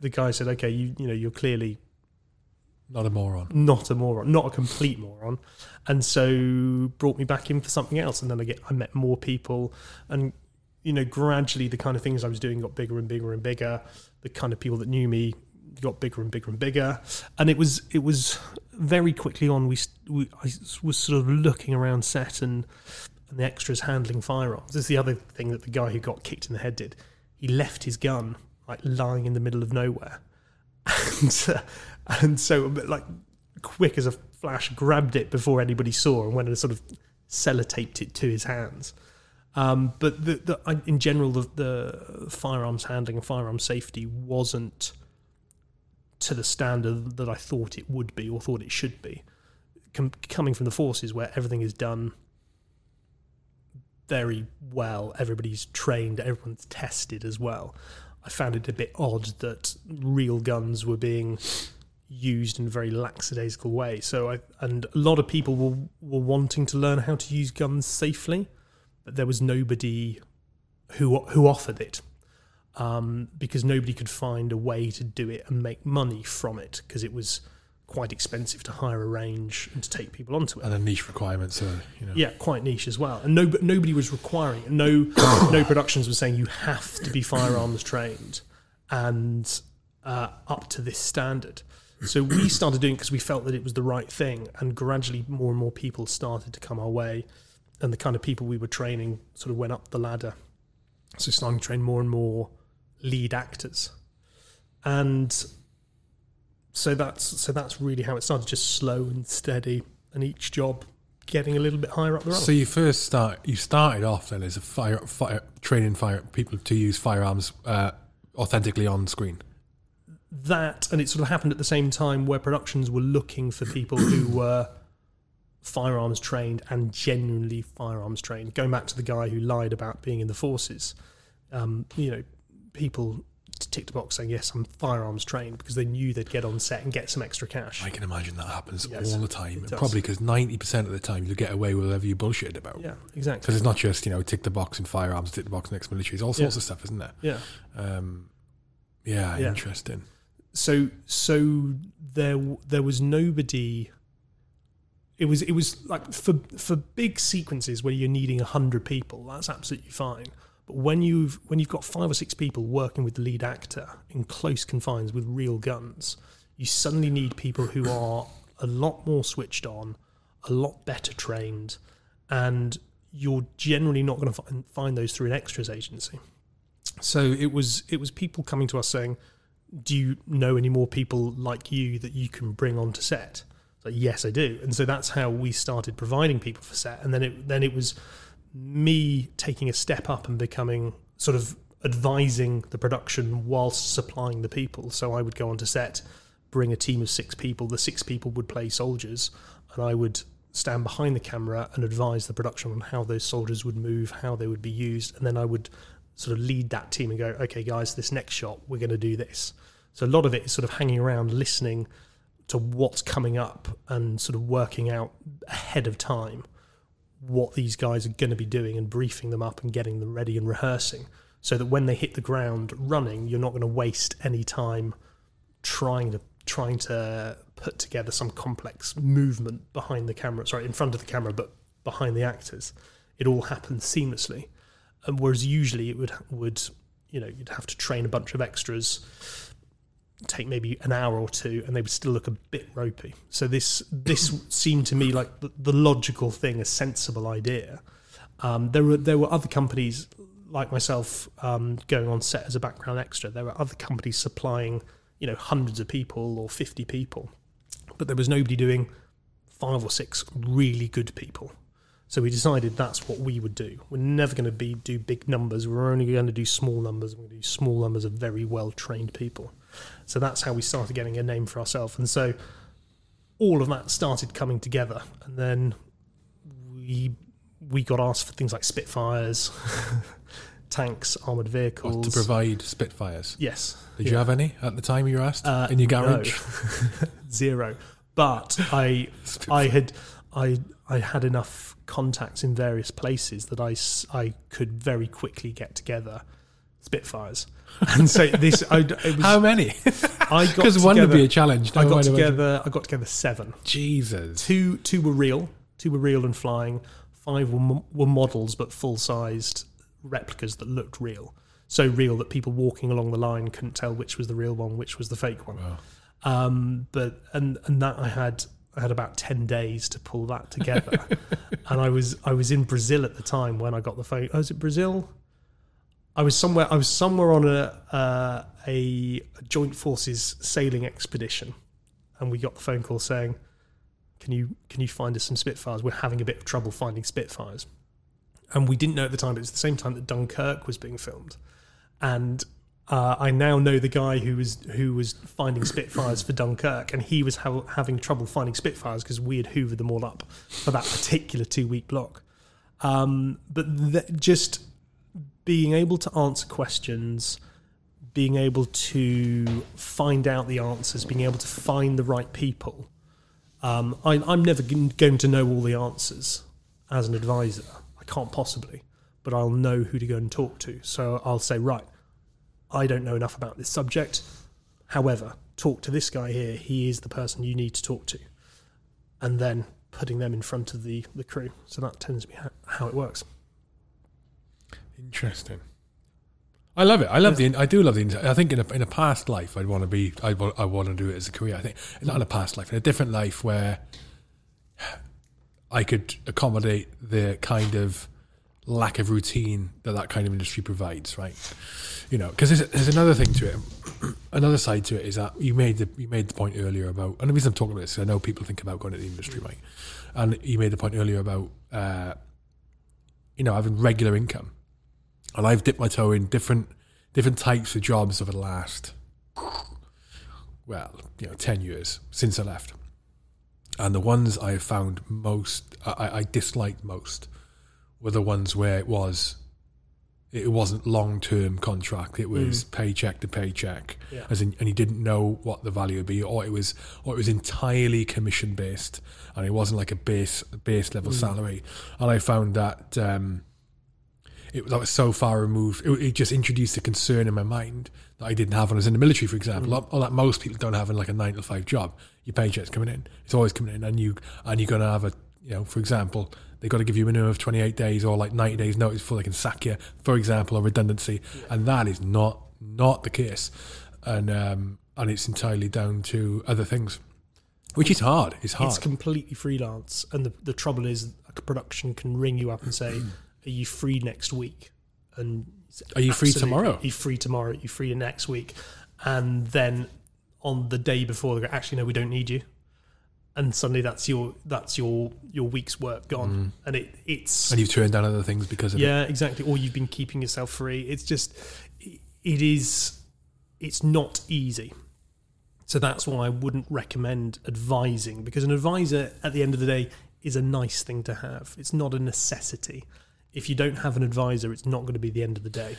the guy said, okay, you, you know, you're clearly Not a moron. not a moron, not a complete moron, and so brought me back in for something else. And then I get I met more people, and you know gradually the kind of things I was doing got bigger and bigger and bigger. The kind of people that knew me got bigger and bigger and bigger, and it was it was very quickly on. We, we I was sort of looking around set and and the extras handling firearms. This is the other thing that the guy who got kicked in the head did. He left his gun like lying in the middle of nowhere and uh, and so like quick as a flash grabbed it before anybody saw and went and sort of sellotaped it to his hands um, but the, the, in general the, the firearms handling and firearms safety wasn't to the standard that I thought it would be or thought it should be Com- coming from the forces where everything is done very well everybody's trained everyone's tested as well I found it a bit odd that real guns were being used in a very lackadaisical way. So I and a lot of people were were wanting to learn how to use guns safely, but there was nobody who who offered it. Um, because nobody could find a way to do it and make money from it because it was quite expensive to hire a range and to take people onto it. And a niche requirement, so you know. Yeah, quite niche as well. And no, nobody was requiring it. No, no productions were saying you have to be firearms trained and uh, up to this standard. So we started doing because we felt that it was the right thing, and gradually more and more people started to come our way, and the kind of people we were training sort of went up the ladder. So starting to train more and more lead actors, and so that's so that's really how it started, just slow and steady, and each job getting a little bit higher up the road. So you first start. You started off then as a fire, fire training fire people to use firearms uh, authentically on screen. that and it sort of happened at the same time where productions were looking for people who were firearms trained and genuinely firearms trained. Going back to the guy who lied about being in the forces, um, you know, people ticked a box saying yes, I'm firearms trained because they knew they'd get on set and get some extra cash. I can imagine that happens Yes, all the time. Probably because ninety percent of the time you get away with whatever you bullshit about. Yeah, exactly. Because it's not just you know tick the box in firearms, tick the box next military. It's all sorts Yeah. of stuff, isn't there? Yeah. Um, yeah, Yeah. interesting. so so there there was nobody it was it was like for for big sequences where you're needing 100 people that's absolutely fine but when you've when you've got five or six people working with the lead actor in close confines with real guns you suddenly need people who are a lot more switched on a lot better trained and you're generally not going to find, find those through an extras agency so it was it was people coming to us saying do you know any more people like you that you can bring onto set? So yes, I do. And so that's how we started providing people for set. And then it then it was me taking a step up and becoming sort of advising the production whilst supplying the people. So I would go onto set, bring a team of six people. The six people would play soldiers, and I would stand behind the camera and advise the production on how those soldiers would move, how they would be used, and then I would sort of lead that team and go, okay, guys, this next shot, we're going to do this. So a lot of it is sort of hanging around, listening to what's coming up and sort of working out ahead of time what these guys are going to be doing and briefing them up and getting them ready and rehearsing so that when they hit the ground running, you're not going to waste any time trying to trying to put together some complex movement behind the camera, sorry, in front of the camera, but behind the actors. It all happens seamlessly. And whereas usually it would would you know you'd have to train a bunch of extras, take maybe an hour or two, and they would still look a bit ropey. So this this seemed to me like the, the logical thing, a sensible idea. Um, there were there were other companies like myself um, going on set as a background extra. There were other companies supplying you know hundreds of people or fifty people, but there was nobody doing five or six really good people. So we decided that's what we would do. We're never going to be do big numbers. We're only going to do small numbers. We're going to do small numbers of very well trained people. So that's how we started getting a name for ourselves. And so all of that started coming together, and then we we got asked for things like Spitfires, tanks, armored vehicles. What, to provide Spitfires. yes. Did you have any at the time you were asked Uh, in your no. garage? Zero. But I I had I I had enough contacts in various places that I I could very quickly get together Spitfires. And so this I it was How many? I got Because one would be a challenge. I got I'd imagine. together I got together seven. Jesus. Two two were real, two were real and flying. Five were, were models but full sized replicas that looked real. So real that people walking along the line couldn't tell which was the real one, which was the fake one. Wow. Um, but and and that I had I had about ten days to pull that together, and I was I was in Brazil at the time when I got the phone. Oh, was it Brazil? I was somewhere. I was somewhere on a uh, a joint forces sailing expedition, and we got the phone call saying, "Can you can you find us some Spitfires? We're having a bit of trouble finding Spitfires." And we didn't know at the time. It was the same time that Dunkirk was being filmed, and uh, I now know the guy who was who was finding Spitfires for Dunkirk, and he was ha- having trouble finding Spitfires because we had hoovered them all up for that particular two week block. Um, but th- just being able to answer questions, being able to find out the answers, being able to find the right people. Um, I, I'm never going to know all the answers as an advisor. I can't possibly, but I'll know who to go and talk to. So I'll say, right, I don't know enough about this subject. However, talk to this guy here. He is the person you need to talk to. And then putting them in front of the, the crew. So that tends to be how, how it works. Interesting. I love it. I love the. I do love the. I think in a in a past life, I'd want to be. I want. I want to do it as a career. I think not in a past life, in a different life where I could accommodate the kind of lack of routine that that kind of industry provides, right? You know, because there's, there's another thing to it. another side to it is that you made the you made the point earlier about, and the reason I'm talking about this, I know people think about going to the industry, right? And you made the point earlier about, uh, you know, having regular income, and I've dipped my toe in different different types of jobs over the last, well, you know, ten years since I left, and the ones I have found most, I, I disliked most, were the ones where it was it wasn't long term contract. It was paycheck to paycheck, Yeah. as in, and you didn't know what the value would be, or it was, or it was entirely commission based, and it wasn't like a base base level salary. And I found that um, it that was so far removed. It, it just introduced a concern in my mind that I didn't have when I was in the military, for example, or, or that most people don't have in like a nine to five job. Your paycheck's coming in; it's always coming in, and you and you're gonna have a, you know, for example, they've got to give you a minimum of 28 days or like 90 days notice before they can sack you, for example, or redundancy, and that is not not the case, and um, and it's entirely down to other things, which is hard. It's hard. It's completely freelance, and the the trouble is, production can ring you up and say, "Are you free next week?" And Are you free tomorrow? Are you free tomorrow? Are you free next week? And then on the day before, they go, "Actually, no, we don't need you." And suddenly, that's your that's your your week's work gone, mm. and it it's and you've turned down other things because of it. yeah, exactly. Or you've been keeping yourself free. It's just, it is, it's not easy. So that's why I wouldn't recommend advising because an advisor at the end of the day is a nice thing to have. It's not a necessity. If you don't have an advisor, it's not going to be the end of the day.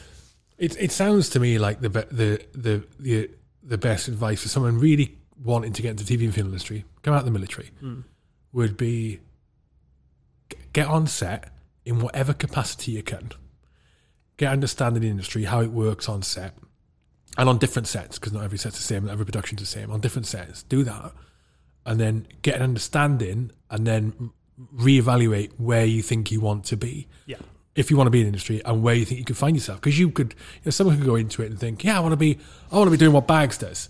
It it sounds to me like the be- the the the the best advice for someone really wanting to get into TV and film industry, come out of the military, hmm. would be get on set in whatever capacity you can. Get understanding the industry, how it works on set, and on different sets because not every set's the same, not every production's the same. On different sets, do that, and then get an understanding, and then reevaluate where you think you want to be Yeah. if you want to be in the industry and where you think you could find yourself. Because you could, you know, someone could go into it and think, yeah, I want to be, I want to be doing what Bags does,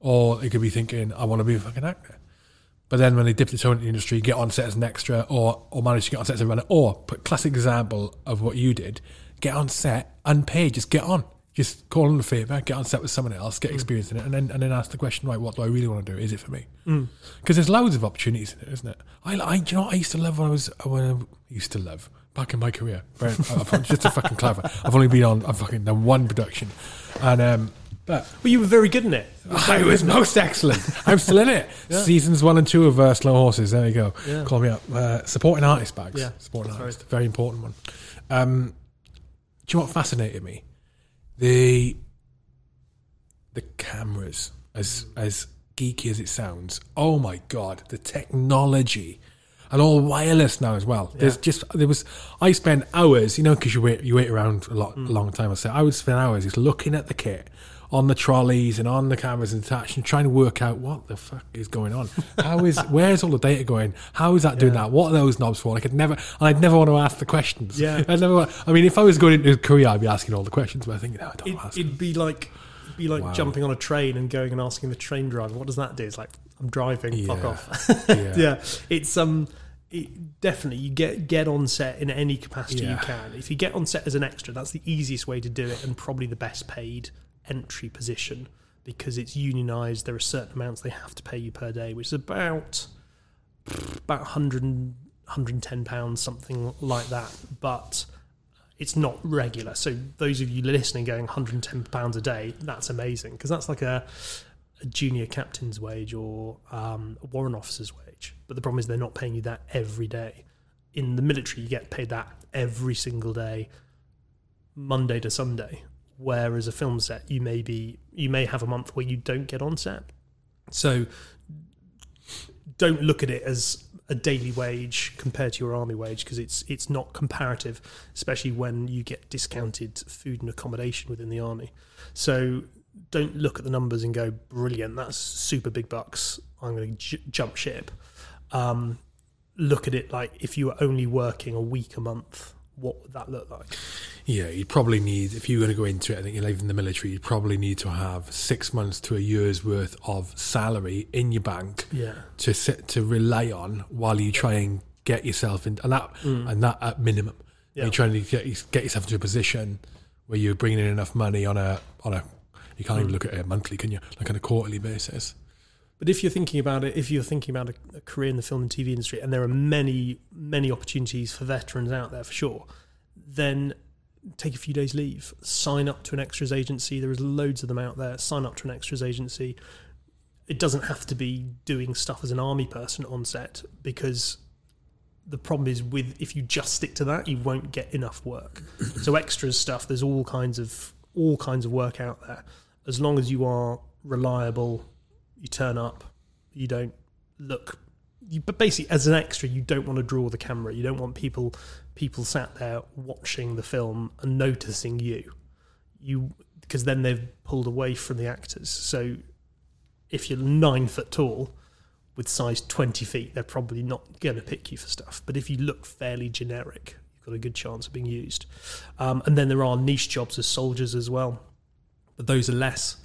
or they could be thinking, I want to be a fucking actor. But then when they dip their toe into the industry, get on set as an extra, or or manage to get on set as a runner, or put classic example of what you did, get on set unpaid, just get on. Just call in the favour, get on set with someone else, get experience in it, and then and then ask the question, right, what do I really want to do? Is it for me? Because there's loads of opportunities in it, isn't it? I, I, you know what I used to love when I was when I used to love back in my career. Just a fucking clever. I've only been on I've fucking done one production, and um, but Well, you were very good in it. I was most excellent. I'm still in it. Seasons one and two of uh, Slow Horses. There you go. Yeah. Call me up. Uh, supporting artist bags. Yeah, supporting that's artist. Very important one. Um, do you know what fascinated me? The the cameras, as as geeky as it sounds. Oh my god, the technology. And all wireless now as well. There's just there was I spent hours, you know, because you wait you wait around a lot, hmm. a long time. I said I would spend hours just looking at the kit on the trolleys and on the cameras and attached and trying to work out what the fuck is going on. How is where's all the data going? How is that doing that? What are those knobs for? Like I'd never and I'd never want to ask the questions. Yeah. I'd never. Want, I mean, if I was going into Korea, I'd be asking all the questions. But I think no, I don't It, ask it'd be like be like Wow. jumping on a train and going and asking the train driver, "What does that do?" It's like I'm driving. Fuck off. Yeah. yeah, it's um, it, definitely you get get on set in any capacity you can. If you get on set as an extra, that's the easiest way to do it, and probably the best paid entry position because it's unionized. There are certain amounts they have to pay you per day, which is about about 100 110 pounds, something like that. But it's not regular. So those of you listening going 110 pounds a day, that's amazing because that's like a, a junior captain's wage or um, a warrant officer's wage. But the problem is they're not paying you that every day. In the military, you get paid that every single day, Monday to Sunday. Whereas a film set, you may be you may have a month where you don't get on set. So don't look at it as a daily wage compared to your army wage because it's it's not comparative, especially when you get discounted food and accommodation within the army. So don't look at the numbers and go brilliant. That's super big bucks. I'm going to j- jump ship. Um, look at it like if you were only working a week a month, what would that look like? Yeah, you'd probably need, if you were going to go into it, I think you're leaving the military, you'd probably need to have six months to a year's worth of salary in your bank Yeah. to sit, to rely on while you try and get yourself in, and that, mm. and that at minimum. Yeah. You're trying to get, get yourself into a position where you're bringing in enough money on a on a. You can't even mm. look at it monthly, can you? Like on a quarterly basis. But if you're thinking about it, if you're thinking about a, a career in the film and TV industry, and there are many, many opportunities for veterans out there for sure, then take a few days leave, sign up to an extras agency. There is loads of them out there. Sign up to an extras agency. It doesn't have to be doing stuff as an army person on set because the problem is with if you just stick to that, you won't get enough work. so extras stuff, there's all kinds of all kinds of work out there. As long as you are reliable, you turn up, you don't look. You, but basically, as an extra, you don't want to draw the camera. You don't want people people sat there watching the film and noticing you. You because then they've pulled away from the actors. So if you're nine foot tall with size 20 feet, they're probably not going to pick you for stuff. But if you look fairly generic, you've got a good chance of being used. Um, and then there are niche jobs as soldiers as well, but those are less.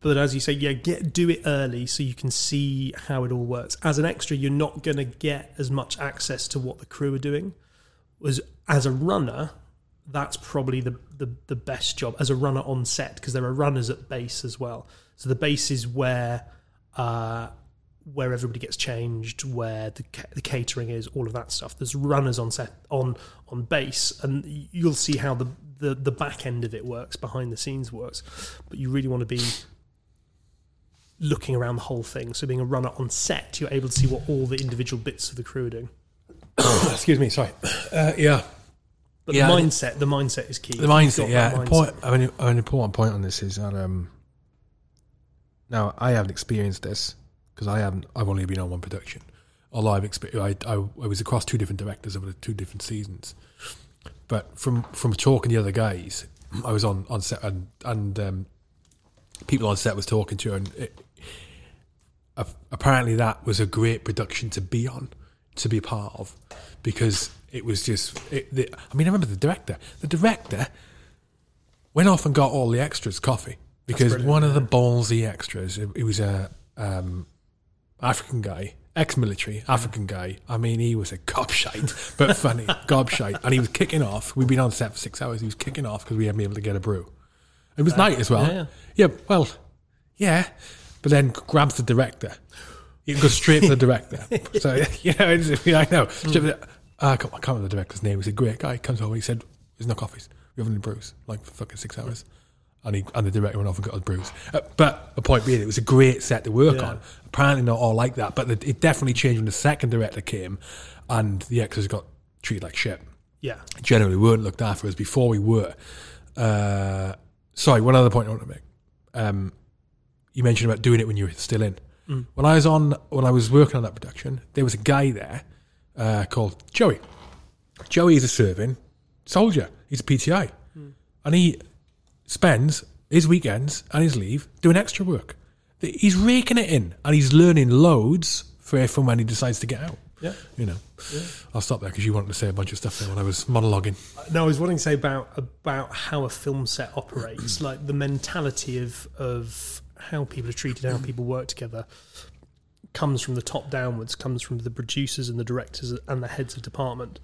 But as you say, yeah, get do it early so you can see how it all works. As an extra, you're not going to get as much access to what the crew are doing. As as a runner, that's probably the, the, the best job as a runner on set because there are runners at base as well. So the base is where uh, where everybody gets changed, where the, the catering is, all of that stuff. There's runners on set on on base, and you'll see how the, the the back end of it works, behind the scenes works. But you really want to be looking around the whole thing. So being a runner on set, you're able to see what all the individual bits of the crew are doing. Excuse me, sorry. Uh, yeah, But Yeah, the mindset, the mindset is key. the If you've mindset. got Yeah, that important, I mean, an important point on this is that um. Now I haven't experienced this because I haven't. I've only been on one production. Although I've experienced, I, I, I was across two different directors over the two different seasons. But from from talking to the other guys, I was on on set and and um, people on set was talking to, and it, ap- apparently that was a great production to be on, to be part of, because it was just. It, the, I mean, I remember the director. The director went off and got all the extras coffee because one of the ballsy extras, it, it was a um, African guy, ex-military African guy. I mean, he was a gobshite, but funny gobshite, and he was kicking off. We'd been on set for six hours. He was kicking off because we hadn't been able to get a brew. It was night as well. yeah, yeah. yeah, well, yeah, but then grabs the director. You can go straight to the director. so you know, it's, I know. The- uh, I can't I can't remember the director's name. He's a great guy. He comes over. He said, "There's no coffees. We haven't any brews." Like for fucking six hours. And, he, and the director went off and got us brews. Uh, but the point being, it was a great set to work Yeah. on. Apparently, not all like that. But the, it definitely changed when the second director came, and the extras got treated like shit Yeah. generally weren't looked after as before we were. Uh, sorry, one other point I want to make. Um, you mentioned about doing it when you were still in. Mm. When I was on, when I was working on that production, there was a guy there uh, called Joey. Joey is a serving soldier. He's a PTI, mm. and he spends his weekends and his leave doing extra work. He's raking it in, and he's learning loads for from when he decides to get out. Yeah. You know, I'll stop there because you wanted to say a bunch of stuff there when I was monologuing. Uh, no, I was wanting to say about about how a film set operates, like the mentality of of how people are treated, how people work together, comes from the top downwards, comes from the producers and the directors and the heads of department,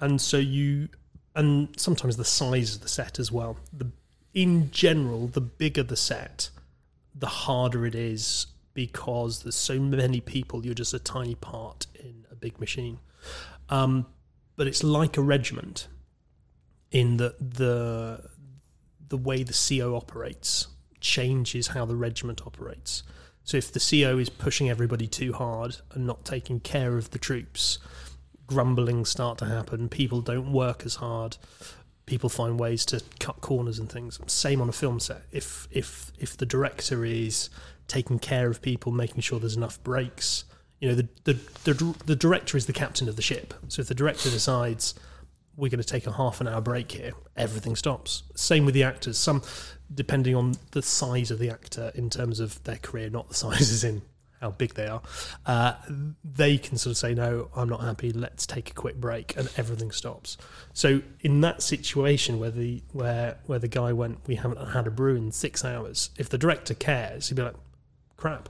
and so you, and sometimes the size of the set as well. The in general, the bigger the set, the harder it is because there's so many people. You're just a tiny part in a big machine. Um, but it's like a regiment in that the the way the CO operates changes how the regiment operates. So if the CO is pushing everybody too hard and not taking care of the troops, grumblings start to happen. People don't work as hard. People find ways to cut corners and things. Same on a film set. If if if the director is taking care of people, making sure there's enough breaks, you know, the the the, the director is the captain of the ship. So if the director decides we're going to take a half an hour break here, everything stops. Same with the actors. Some, depending on the size of the actor in terms of their career, not the sizes in how big they are, uh, they can sort of say, no, I'm not happy. Let's take a quick break, and everything stops. So in that situation where the where where the guy went, we haven't had a brew in six hours. If the director cares, he'd be like, crap,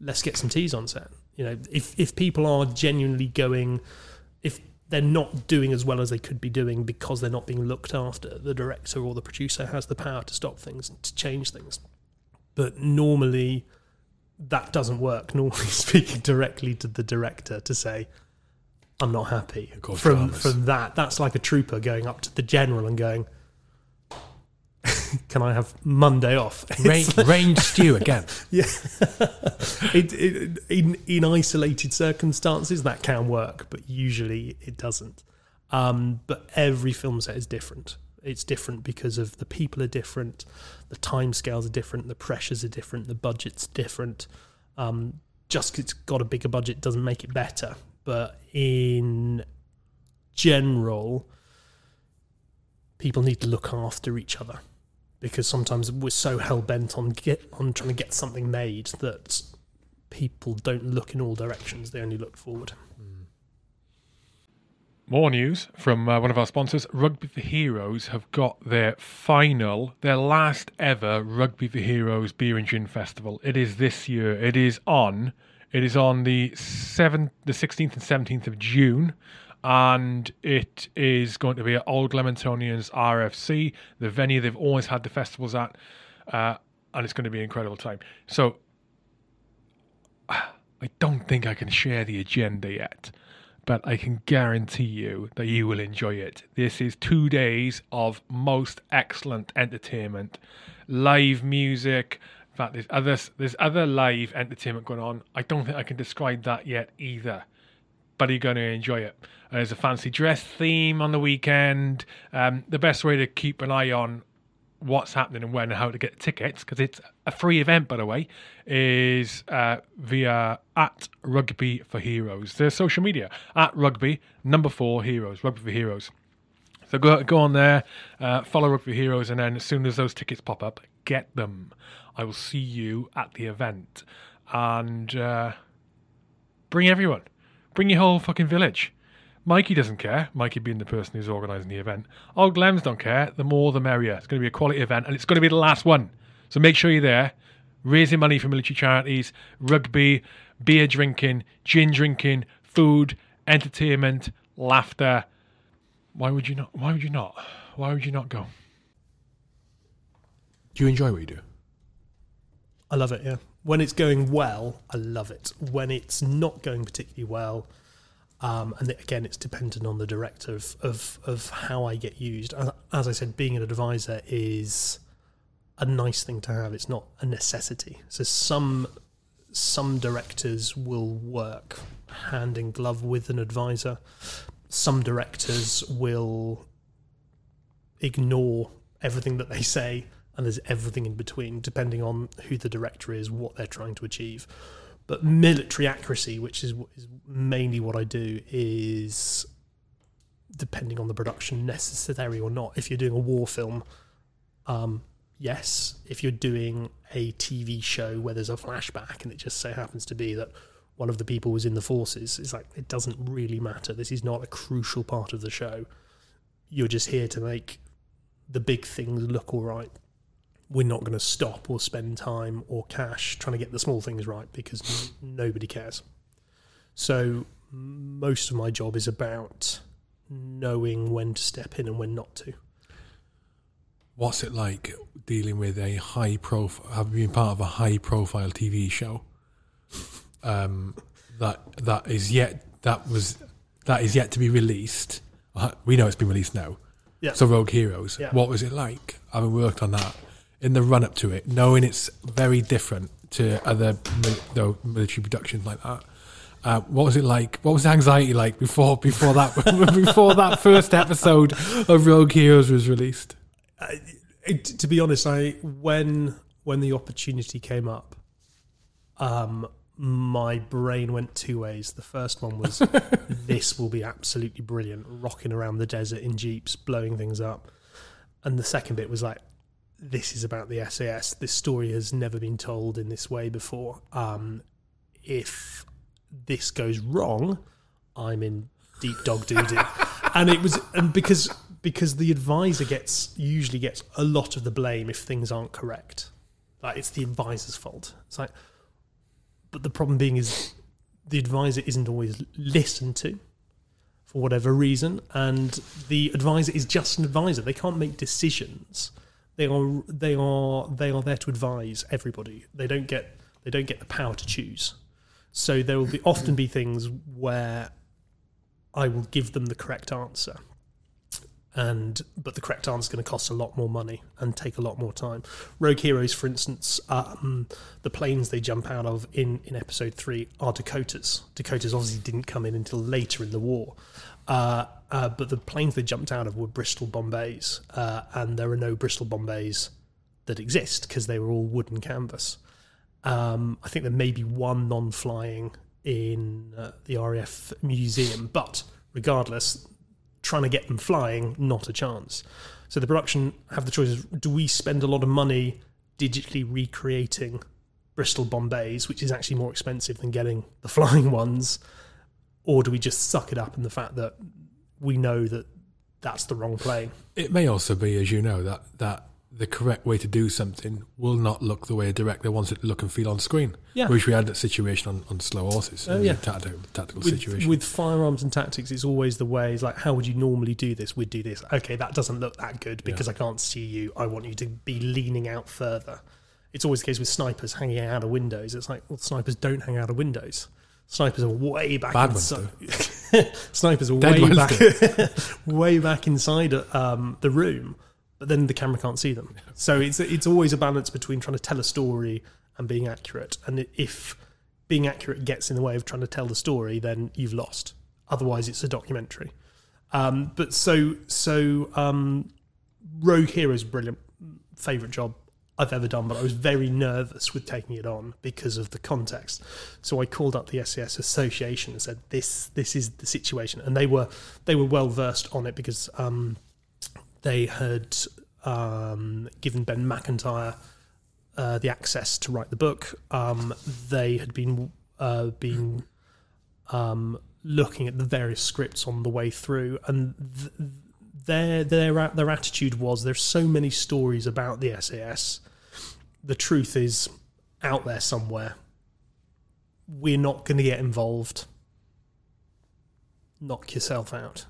let's get some teas on set. You know, if if people are genuinely going, if they're not doing as well as they could be doing because they're not being looked after. The director or the producer has the power to stop things and to change things. But normally, that doesn't work. Normally, speaking directly to the director to say, "I'm not happy." From dramas. from that, that's like a trooper going up to the general and going, "Can I have Monday off?" Rain, rain stew again. Yeah. it, it, in in isolated circumstances, that can work, but usually it doesn't. Um, but every film set is different. It's different because of the people are different, the time scales are different, the pressures are different, the budget's different. Um, just 'cause it's got a bigger budget doesn't make it better. But in general, people need to look after each other because sometimes we're so hell bent on get on trying to get something made that people don't look in all directions; they only look forward. More news from uh, one of our sponsors. Rugby for Heroes have got their final, their last ever Rugby for Heroes Beer and Gin Festival. It is this year. It is on. It is on the seventh, the sixteenth and seventeenth of June, and it is going to be at Old Leamingtonians RFC, the venue they've always had the festivals at, uh, and it's going to be an incredible time. So, I don't think I can share the agenda yet but I can guarantee you that you will enjoy it. This is two days of most excellent entertainment, live music. In fact, there's other there's other live entertainment going on. I don't think I can describe that yet either, but you're going to enjoy it. And there's a fancy dress theme on the weekend. Um, the best way to keep an eye on what's happening and when and how to get tickets because it's a free event by the way is uh, via at rugby for heroes. Their social media at rugby number four heroes rugby for heroes. So go go on there uh, follow rugby for heroes and then as soon as those tickets pop up get them. I will see you at the event. And uh, bring everyone. Bring your whole fucking village Mikey doesn't care. Mikey being the person who's organising the event. Oh, Old Glems don't care. The more, the merrier. It's going to be a quality event, and it's going to be the last one. So make sure you're there, raising money for military charities, rugby, beer drinking, gin drinking, food, entertainment, laughter. Why would you not? Why would you not? Why would you not go? Do you enjoy what you do? I love it. Yeah, when it's going well, I love it. When it's not going particularly well, um, and again, it's dependent on the director of, of of how I get used. As- As I said, being an advisor is a nice thing to have. It's not a necessity. So some some directors will work hand in glove with an advisor. Some directors will ignore everything that they say, and there's everything in between, depending on who the director is, what they're trying to achieve. But military accuracy, which is, is mainly what I do, is depending on the production necessary or not. If you're doing a war film, um, yes. If you're doing a TV show where there's a flashback and it just so happens to be that one of the people was in the forces, it's like it doesn't really matter. This is not a crucial part of the show. You're just here to make the big things look all right. We're not going to stop or spend time or cash trying to get the small things right because nobody cares. So most of my job is about knowing when to step in and when not to. What's it like dealing with a high profile, having been part of a high profile TV show? Um, that that is yet that was that is yet to be released. Uh, We know it's been released now. Yeah. So Rogue Heroes. Yeah. What was it like having worked on that in the run up to it, knowing it's very different to other military productions like that? Uh, what was it like? What was the anxiety like before before that before that first episode of Rogue Heroes was released? it, to be honest, I when when the opportunity came up, um, my brain went two ways. The first one was this will be absolutely brilliant, rocking around the desert in jeeps, blowing things up, and the second bit was like, this is about the SAS. This story has never been told in this way before. Um, if this goes wrong, I'm in deep dog doo doo. and it was and because because the advisor gets usually gets a lot of the blame if things aren't correct. Like it's the advisor's fault. It's like, but the problem being is the advisor isn't always listened to. for whatever reason, and the advisor is just an advisor. They can't make decisions. They are they are they are there to advise everybody. They don't get they don't get the power to choose. So there will be often be things where I will give them the correct answer, and but the correct answer is going to cost a lot more money and take a lot more time. Rogue Heroes, for instance, um, the planes they jump out of in in episode three are Dakotas. Dakotas obviously didn't come in until later in the war. Uh, uh, but the planes they jumped out of were Bristol Bombays, uh, and there are no Bristol Bombays that exist because they were all wooden canvas. Um, I think there may be one non-flying in uh, the RAF museum, but regardless, trying to get them flying, not a chance. So the production have the choices: do we spend a lot of money digitally recreating Bristol Bombays, which is actually more expensive than getting the flying ones, or do we just suck it up in the fact that we know that that's the wrong plane? It may also be, as you know, that that the correct way to do something will not look the way a director wants it to look and feel on screen. Yeah. Which we had that situation on, on Slow Horses. Oh, yeah. tactical, tactical with, situation. with firearms and tactics, it's always the way. It's like, how would you normally do this? We'd do this. Okay, that doesn't look that good because I can't see you. I want you to be leaning out further. It's always the case with snipers hanging out of windows. It's like, well, snipers don't hang out of windows. Snipers are way back Bad ones inside. snipers are Dead way back, way back inside um, the room, but then the camera can't see them. So it's it's always a balance between trying to tell a story and being accurate. And if being accurate gets in the way of trying to tell the story, then you've lost. Otherwise, it's a documentary. Um, but so so um, Rogue Heroes brilliant favorite job I've ever done, but I was very nervous with taking it on because of the context. So I called up the SAS Association and said, "This this is the situation," and they were they were well versed on it because um, they had um, given Ben Macintyre uh, the access to write the book. Um, they had been uh, been um, looking at the various scripts on the way through, and th- their their their attitude was there's so many stories about the SAS. The truth is out there somewhere. We're not going to get involved. Knock yourself out.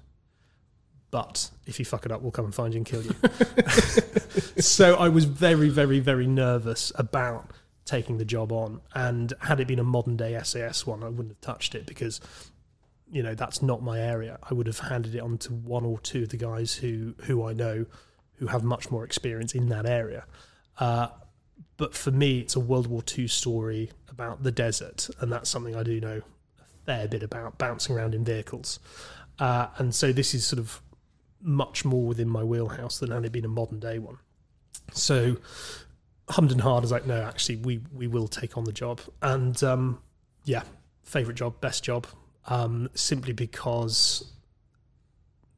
But if you fuck it up, we'll come and find you and kill you. so I was very, very, very nervous about taking the job on. And had it been a modern day SAS one, I wouldn't have touched it because, you know, that's not my area. I would have handed it on to one or two of the guys who who I know who have much more experience in that area. Uh, but for me, it's a World War II story about the desert, and that's something I do know a fair bit about, bouncing around in vehicles. Uh, and so this is sort of much more within my wheelhouse than had it been a modern day one. So hummed and hard is like, no, actually, we we will take on the job, and um, yeah, favorite job, best job, um, simply because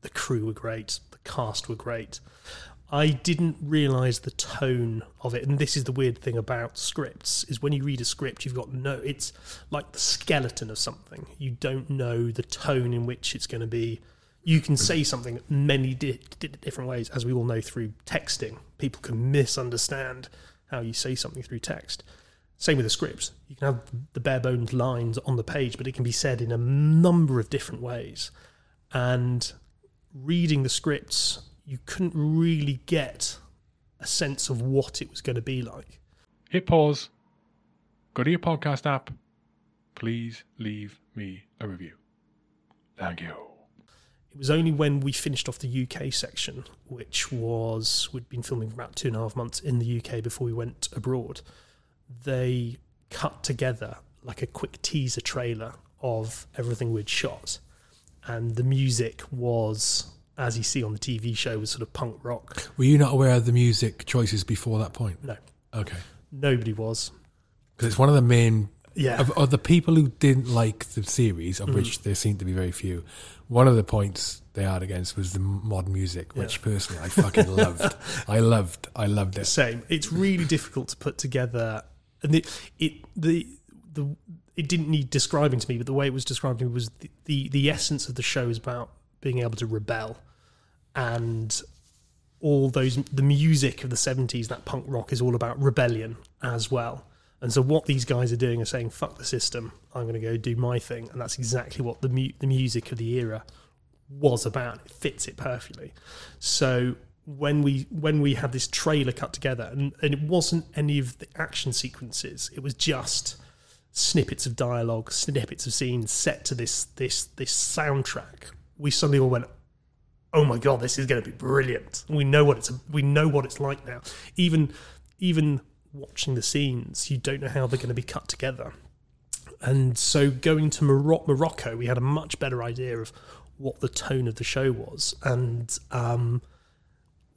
the crew were great, the cast were great. I didn't realize the tone of it, and this is the weird thing about scripts: is when you read a script, you've got no. It's like the skeleton of something. You don't know the tone in which it's going to be you can say something many di- di- different ways, as we all know through texting. People can misunderstand how you say something through text. Same with the scripts. You can have the bare bones lines on the page, but it can be said in a number of different ways. And reading the scripts, you couldn't really get a sense of what it was going to be like. Hit pause. Go to your podcast app. Please leave me a review. Thank you. It was only when we finished off the UK section, which was we'd been filming for about two and a half months in the UK before we went abroad. They cut together like a quick teaser trailer of everything we'd shot, and the music was, as you see on the TV show, was sort of punk rock. Were you not aware of the music choices before that point? No, Okay. nobody was. Because it's one of the main Yeah, of, of the people who didn't like the series, of Mm. which there seemed to be very few. One of the points they had against was the modern music, which Yeah. personally I fucking loved. I loved. I loved it. same. It's really difficult to put together, and it it the the it didn't need describing to me, but the way it was described to me was the the, the essence of the show is about being able to rebel, and all those the music of the seventies, that punk rock is all about rebellion as well. And so what these guys are doing are saying, "Fuck the system. I'm going to go do my thing," and that's exactly what the mu- the music of the era was about. It fits it perfectly. So when we when we had this trailer cut together, and, and it wasn't any of the action sequences, it was just snippets of dialogue, snippets of scenes set to this this this soundtrack. We suddenly all went, "Oh my god, this is going to be brilliant!" We know what it's we know what it's like now. Even even watching the scenes, you don't know how they're going to be cut together. And so going to Moro- Morocco, we had a much better idea of what the tone of the show was. And um,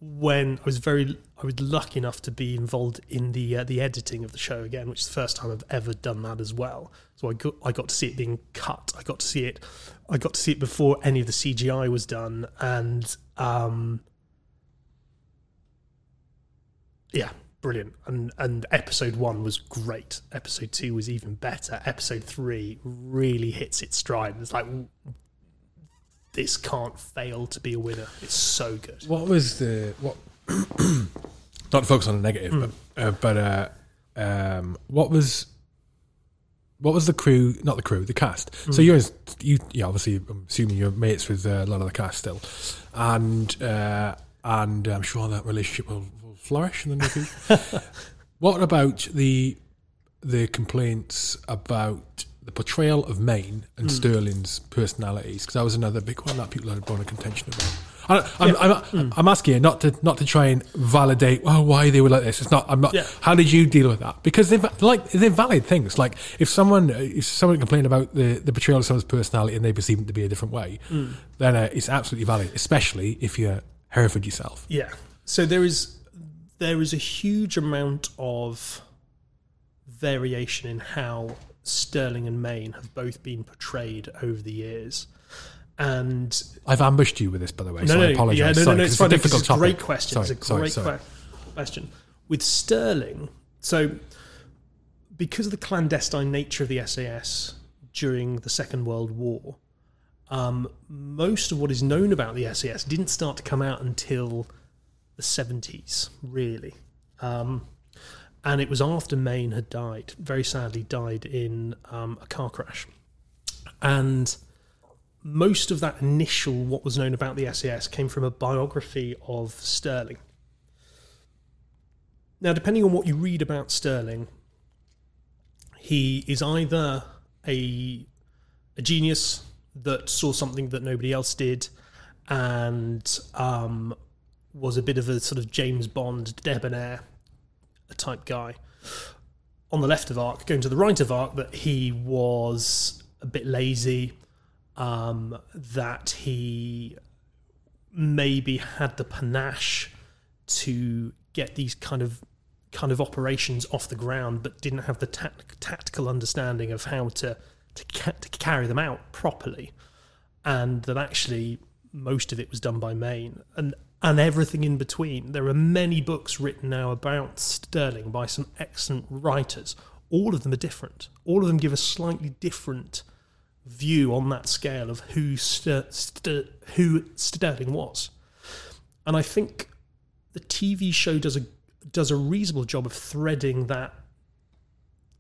when I was very, I was lucky enough to be involved in the uh, the editing of the show again, which is the first time I've ever done that as well. So I got I got to see it being cut. I got to see it, I got to see it before any of the CGI was done, and um, yeah, brilliant. And and episode one was great. Episode two was even better. Episode three really hits its stride. It's like this can't fail to be a winner. It's so good. What was the what? not to focus on the negative, Mm. but uh, but uh, um, what was what was the crew? Not the crew, the cast. So Mm. you're you, yeah, obviously, I'm assuming you're mates with uh, a lot of the cast still, and uh, and I'm sure that relationship will, will flourish in the near future. what about the the complaints about the portrayal of Mayne and Stirling's personalities? Because that was another big one that people had brought a contention about. I, I'm, I'm, Hmm. I'm asking you not to not to try and validate well why they were like this. It's not. I'm not. Yeah. How did you deal with that? Because they're like they're valid things. Like if someone if someone complained about the, the portrayal of someone's personality and they perceive it to be a different way, Hmm. then uh, it's absolutely valid. Especially if you're Hereford yourself. Yeah. So there is there is a huge amount of variation in how Stirling and Mayne have both been portrayed over the years. And I've ambushed you with this, by the way. no, so no, I apologise. yeah, no, no, Sorry, no, 'cause it's fine. a difficult It's a great topic. question. Sorry, it's a great sorry. que- question. With Stirling, so because of the clandestine nature of the SAS during the Second World War, um, most of what is known about the SAS didn't start to come out until the 70s, really. Um, and it was after Mayne had died, very sadly died in um, a car crash. And most of that initial, what was known about the SAS, came from a biography of Stirling. Now, depending on what you read about Stirling, he is either a, a genius that saw something that nobody else did and um, was a bit of a sort of James Bond debonair type guy. On the left of Arc, going to the right of Arc, that he was a bit lazy, um, that he maybe had the panache to get these kind of kind of operations off the ground, but didn't have the tact- tactical understanding of how to to, ca- to carry them out properly, and that actually most of it was done by Mayne and and everything in between. There are many books written now about Stirling by some excellent writers. All of them are different. All of them give a slightly different view on that scale of who Ster- Ster- who Stirling was. And I think the TV show does a does a reasonable job of threading that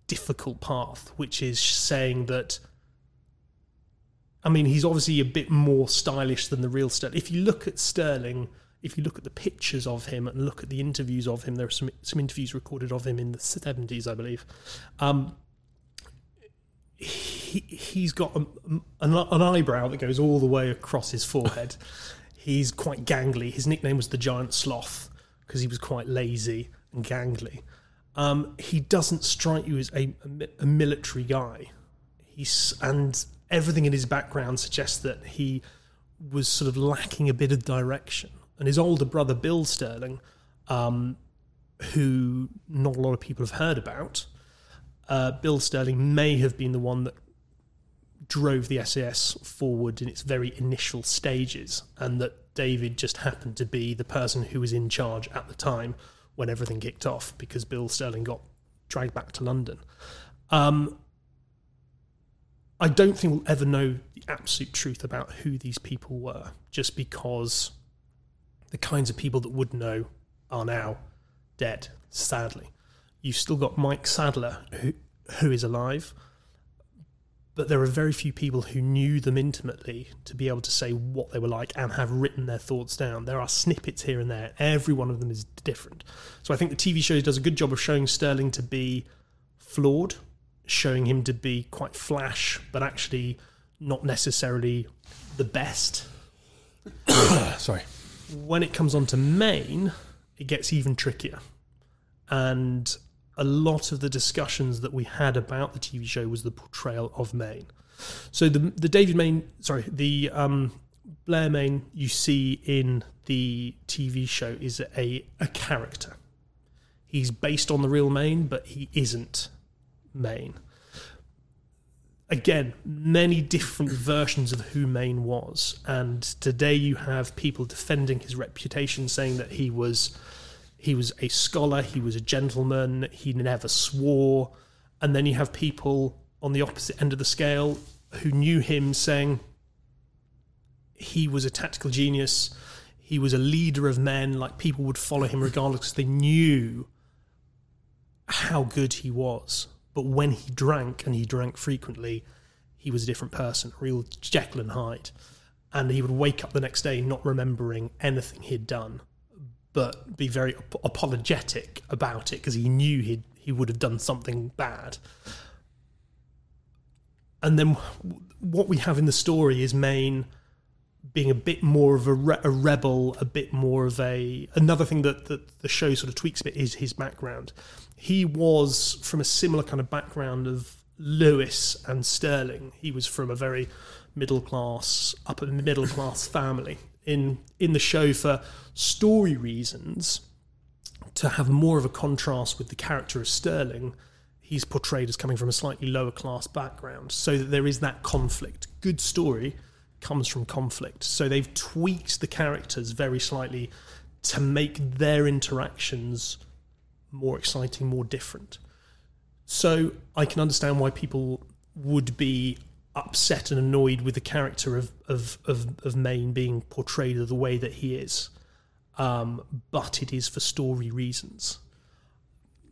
difficult path, which is saying that. I mean, he's obviously a bit more stylish than the real Stirling. If you look at Stirling, if you look at the pictures of him and look at the interviews of him, there are some some interviews recorded of him in the seventies, I believe. Um, he he's got a, an, an eyebrow that goes all the way across his forehead. he's quite gangly. His nickname was the Giant Sloth because he was quite lazy and gangly. Um, he doesn't strike you as a, a, a military guy. He's and everything in his background suggests that he was sort of lacking a bit of direction. And his older brother Bill Stirling, um, who not a lot of people have heard about, uh, Bill Stirling may have been the one that drove the SAS forward in its very initial stages, and that David just happened to be the person who was in charge at the time when everything kicked off because Bill Stirling got dragged back to London. Um, I don't think we'll ever know the absolute truth about who these people were, just because the kinds of people that would know are now dead, sadly. You've still got Mike Sadler, who, who is alive, but there are very few people who knew them intimately to be able to say what they were like and have written their thoughts down. There are snippets here and there. Every one of them is different. So I think the TV show does a good job of showing Stirling to be flawed, showing him to be quite flash, but actually not necessarily the best. Sorry. When it comes on to Mayne, it gets even trickier. And a lot of the discussions that we had about the TV show was the portrayal of Mayne. So the the David Mayne, sorry, the um, Blair Mayne you see in the TV show is a a character. He's based on the real Mayne, but he isn't Maine. Again, many different versions of who Mayne was, and today you have people defending his reputation, saying that he was he was a scholar, he was a gentleman, he never swore. And then you have people on the opposite end of the scale who knew him saying he was a tactical genius, he was a leader of men, like people would follow him regardless because they knew how good he was. But when he drank, and he drank frequently, he was a different person, a real Jekyll and Hyde. And he would wake up the next day not remembering anything he'd done but be very ap- apologetic about it because he knew he he would have done something bad. And then what we have in the story is Mayne being a bit more of a, re- a rebel, a bit more of a another thing that, that the show sort of tweaks a bit is his background. He was from a similar kind of background of Lewes and Stirling. He was from a very middle class, upper middle class family. In in the show for story reasons, to have more of a contrast with the character of Stirling, he's portrayed as coming from a slightly lower class background, so that there is that conflict. Good story comes from conflict. So they've tweaked the characters very slightly to make their interactions more exciting, more different. So I can understand why people would be upset and annoyed with the character of of of, of Mayne being portrayed the way that he is um, but it is for story reasons.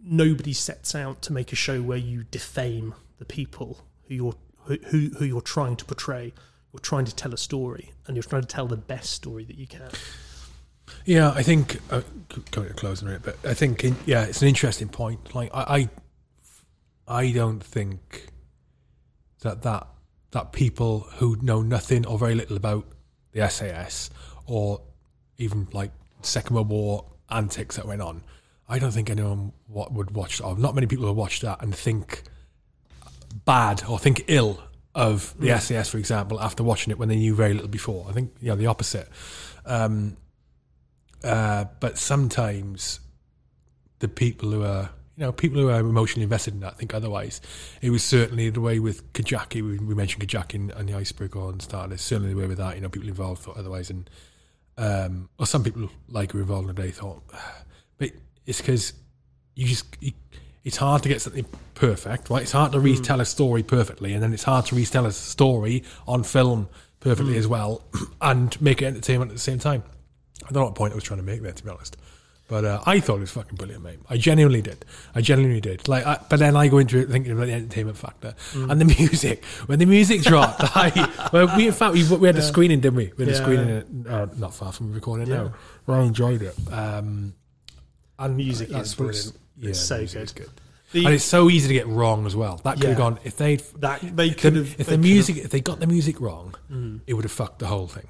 Nobody sets out to make a show where you defame the people who you're who, who you're trying to portray. You're trying to tell a story, and you're trying to tell the best story that you can. Yeah, I think uh, coming to close on it, but I think in, yeah, it's an interesting point. Like I, I, I don't think that that that people who know nothing or very little about the SAS or even like Second World War antics that went on. I don't think anyone would watch, or not many people would watch that and think bad or think ill of the mm. SAS, for example, after watching it when they knew very little before. I think, yeah, the opposite. Um, uh, but sometimes the people who are, you know, people who are emotionally invested in that think otherwise. It was certainly the way with Kajaki, we, we mentioned Kajaki and the iceberg on start. It's certainly the way with that, you know, people involved thought otherwise. And um, or some people like Revolve and they thought, but it's because you just you, it's hard to get something perfect, right? It's hard to retell mm. a story perfectly, and then it's hard to retell a story on film perfectly mm. as well, and make it entertainment at the same time. I don't know what point I was trying to make there, to be honest. But uh, I thought it was fucking brilliant, mate. I genuinely did. I genuinely did. Like, I, but then I go into it thinking about the entertainment factor mm. and the music. When the music dropped, I well, we in fact we, we had a screening, didn't we? We had yeah. a screening uh, not far from recording yeah. now. Well, I enjoyed it. Um, and music is brilliant. Yeah, it's so good. good. The, and it's so easy to get wrong as well. That could yeah, have gone if they that they could have if the music if they got the music wrong, mm. it would have fucked the whole thing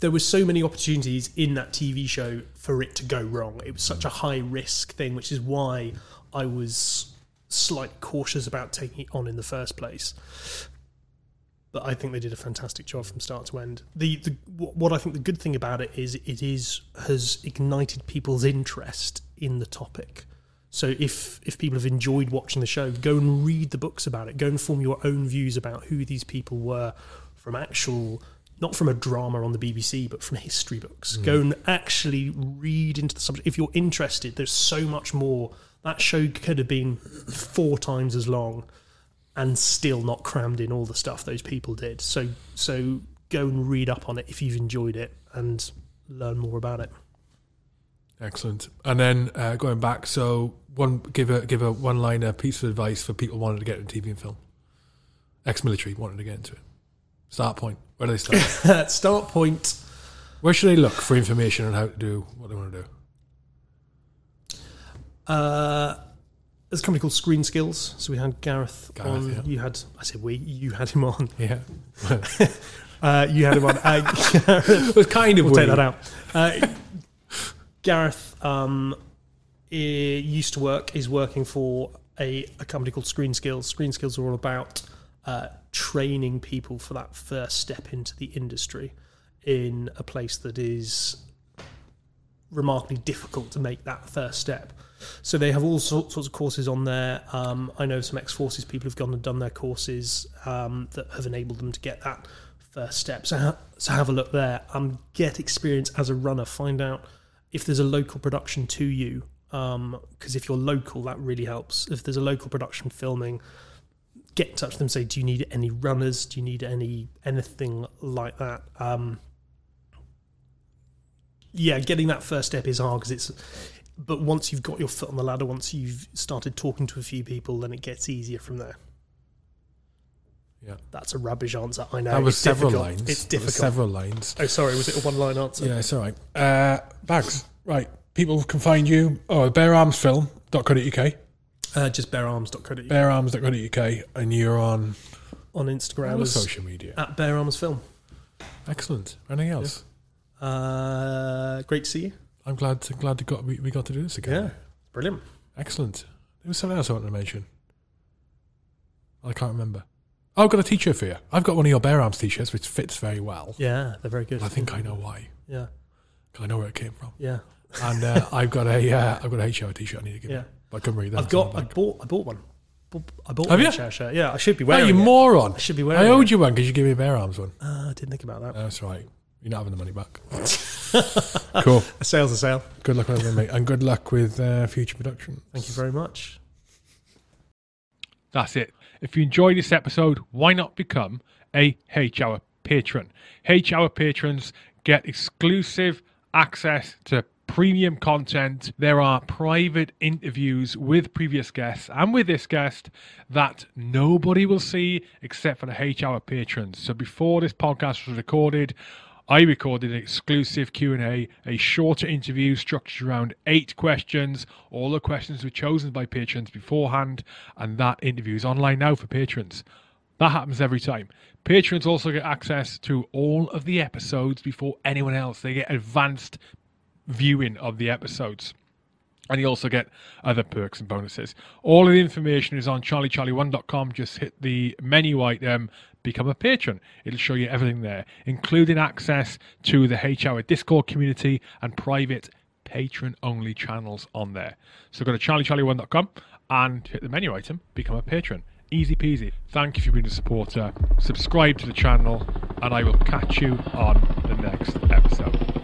there were so many opportunities in that TV show for it to go wrong. It was such a high risk thing, which is why I was slightly cautious about taking it on in the first place. But I think they did a fantastic job from start to end. The, the what I think the good thing about it is it is has ignited people's interest in the topic. So if if people have enjoyed watching the show, go and read the books about it. Go and form your own views about who these people were from actual not from a drama on the BBC, but from history books. Mm. Go and actually read into the subject. If you're interested, there's so much more. That show could have been four times as long and still not crammed in all the stuff those people did. So, so go and read up on it if you've enjoyed it and learn more about it. Excellent. And then uh, going back, so one give a give a one liner piece of advice for people wanting to get into TV and film. ex-military, wanting to get into it. Start point. Where do they start? Start point. Where should they look for information on how to do what they want to do? Uh, there's a company called Screen Skills. So we had Gareth, Gareth, on. yeah. You had, I said we, you had him on. Yeah, Uh, you had him on. Uh, Gareth, it was kind of we'll take that out. Uh, Gareth um, used to work, is working for a, a company called Screen Skills. Screen Skills are all about uh, training people for that first step into the industry in a place that is remarkably difficult to make that first step. So they have all sorts of courses on there. Um, I know some ex-forces people have gone and done their courses um, that have enabled them to get that first step. So, ha- so have a look there. Um, get experience as a runner. Find out if there's a local production to you. Because if you're local, that really helps. If there's a local production filming, get in touch with them. Say, do you need any runners? Do you need any anything like that? Um, yeah, getting that first step is hard because it's. But once you've got your foot on the ladder, once you've started talking to a few people, then it gets easier from there. Yeah. That's a rubbish answer. I know. That was it's several difficult. lines. It's difficult. several lines. Oh, sorry. Was it a one-line answer? Yeah, it's all right. Uh, bags. Right. People can find you. Oh, beararmsfilm.co.uk. Uh, just barearms.co.uk Beararms.co.uk. And you're on on all Instagram the social media. at Bare Arms Film. Excellent. Anything else? Uh, great to see you. I'm glad to, glad to got we, we got to do this again. Yeah, brilliant. Excellent. There was something else I wanted to mention. I can't remember. Oh, I've got a t-shirt for you. I've got one of your Bear Arms t-shirts, which fits very well. Yeah, they're very good. I think I know why. Yeah, 'Cause I know where it came from. yeah, And uh, I've got a uh, I've got a HR t-shirt I need to give yeah. you. But I couldn't read that. I've got. I bought. I bought one. I bought Have a you? HR shirt. Yeah, I should be Oh, wearing you it. moron! I should be wearing. I owed it. you one because you gave me a Bear Arms one. Uh, I didn't think about that. That's right. You're not having the money back. cool. A sale's a sale. Good luck with everything, mate, and good luck with uh, future production. Thank you very much. That's it. If you enjoyed this episode, why not become a H Hour patron? H Hour patrons get exclusive access to premium content. There are private interviews with previous guests and with this guest that nobody will see except for the H Hour patrons. So before this podcast was recorded, I recorded an exclusive Q&A, a shorter interview structured around eight questions. All the questions were chosen by patrons beforehand, and that interview is online now for patrons. That happens every time. Patrons also get access to all of the episodes before anyone else. They get advanced viewing of the episodes. And you also get other perks and bonuses. All of the information is on charliecharlie1.com. Just hit the menu item, become a patron. It'll show you everything there, including access to the H Hour Discord community and private patron only channels on there. So go to charliecharlie1.com and hit the menu item, become a patron. Easy peasy. Thank you for being a supporter. Subscribe to the channel, and I will catch you on the next episode.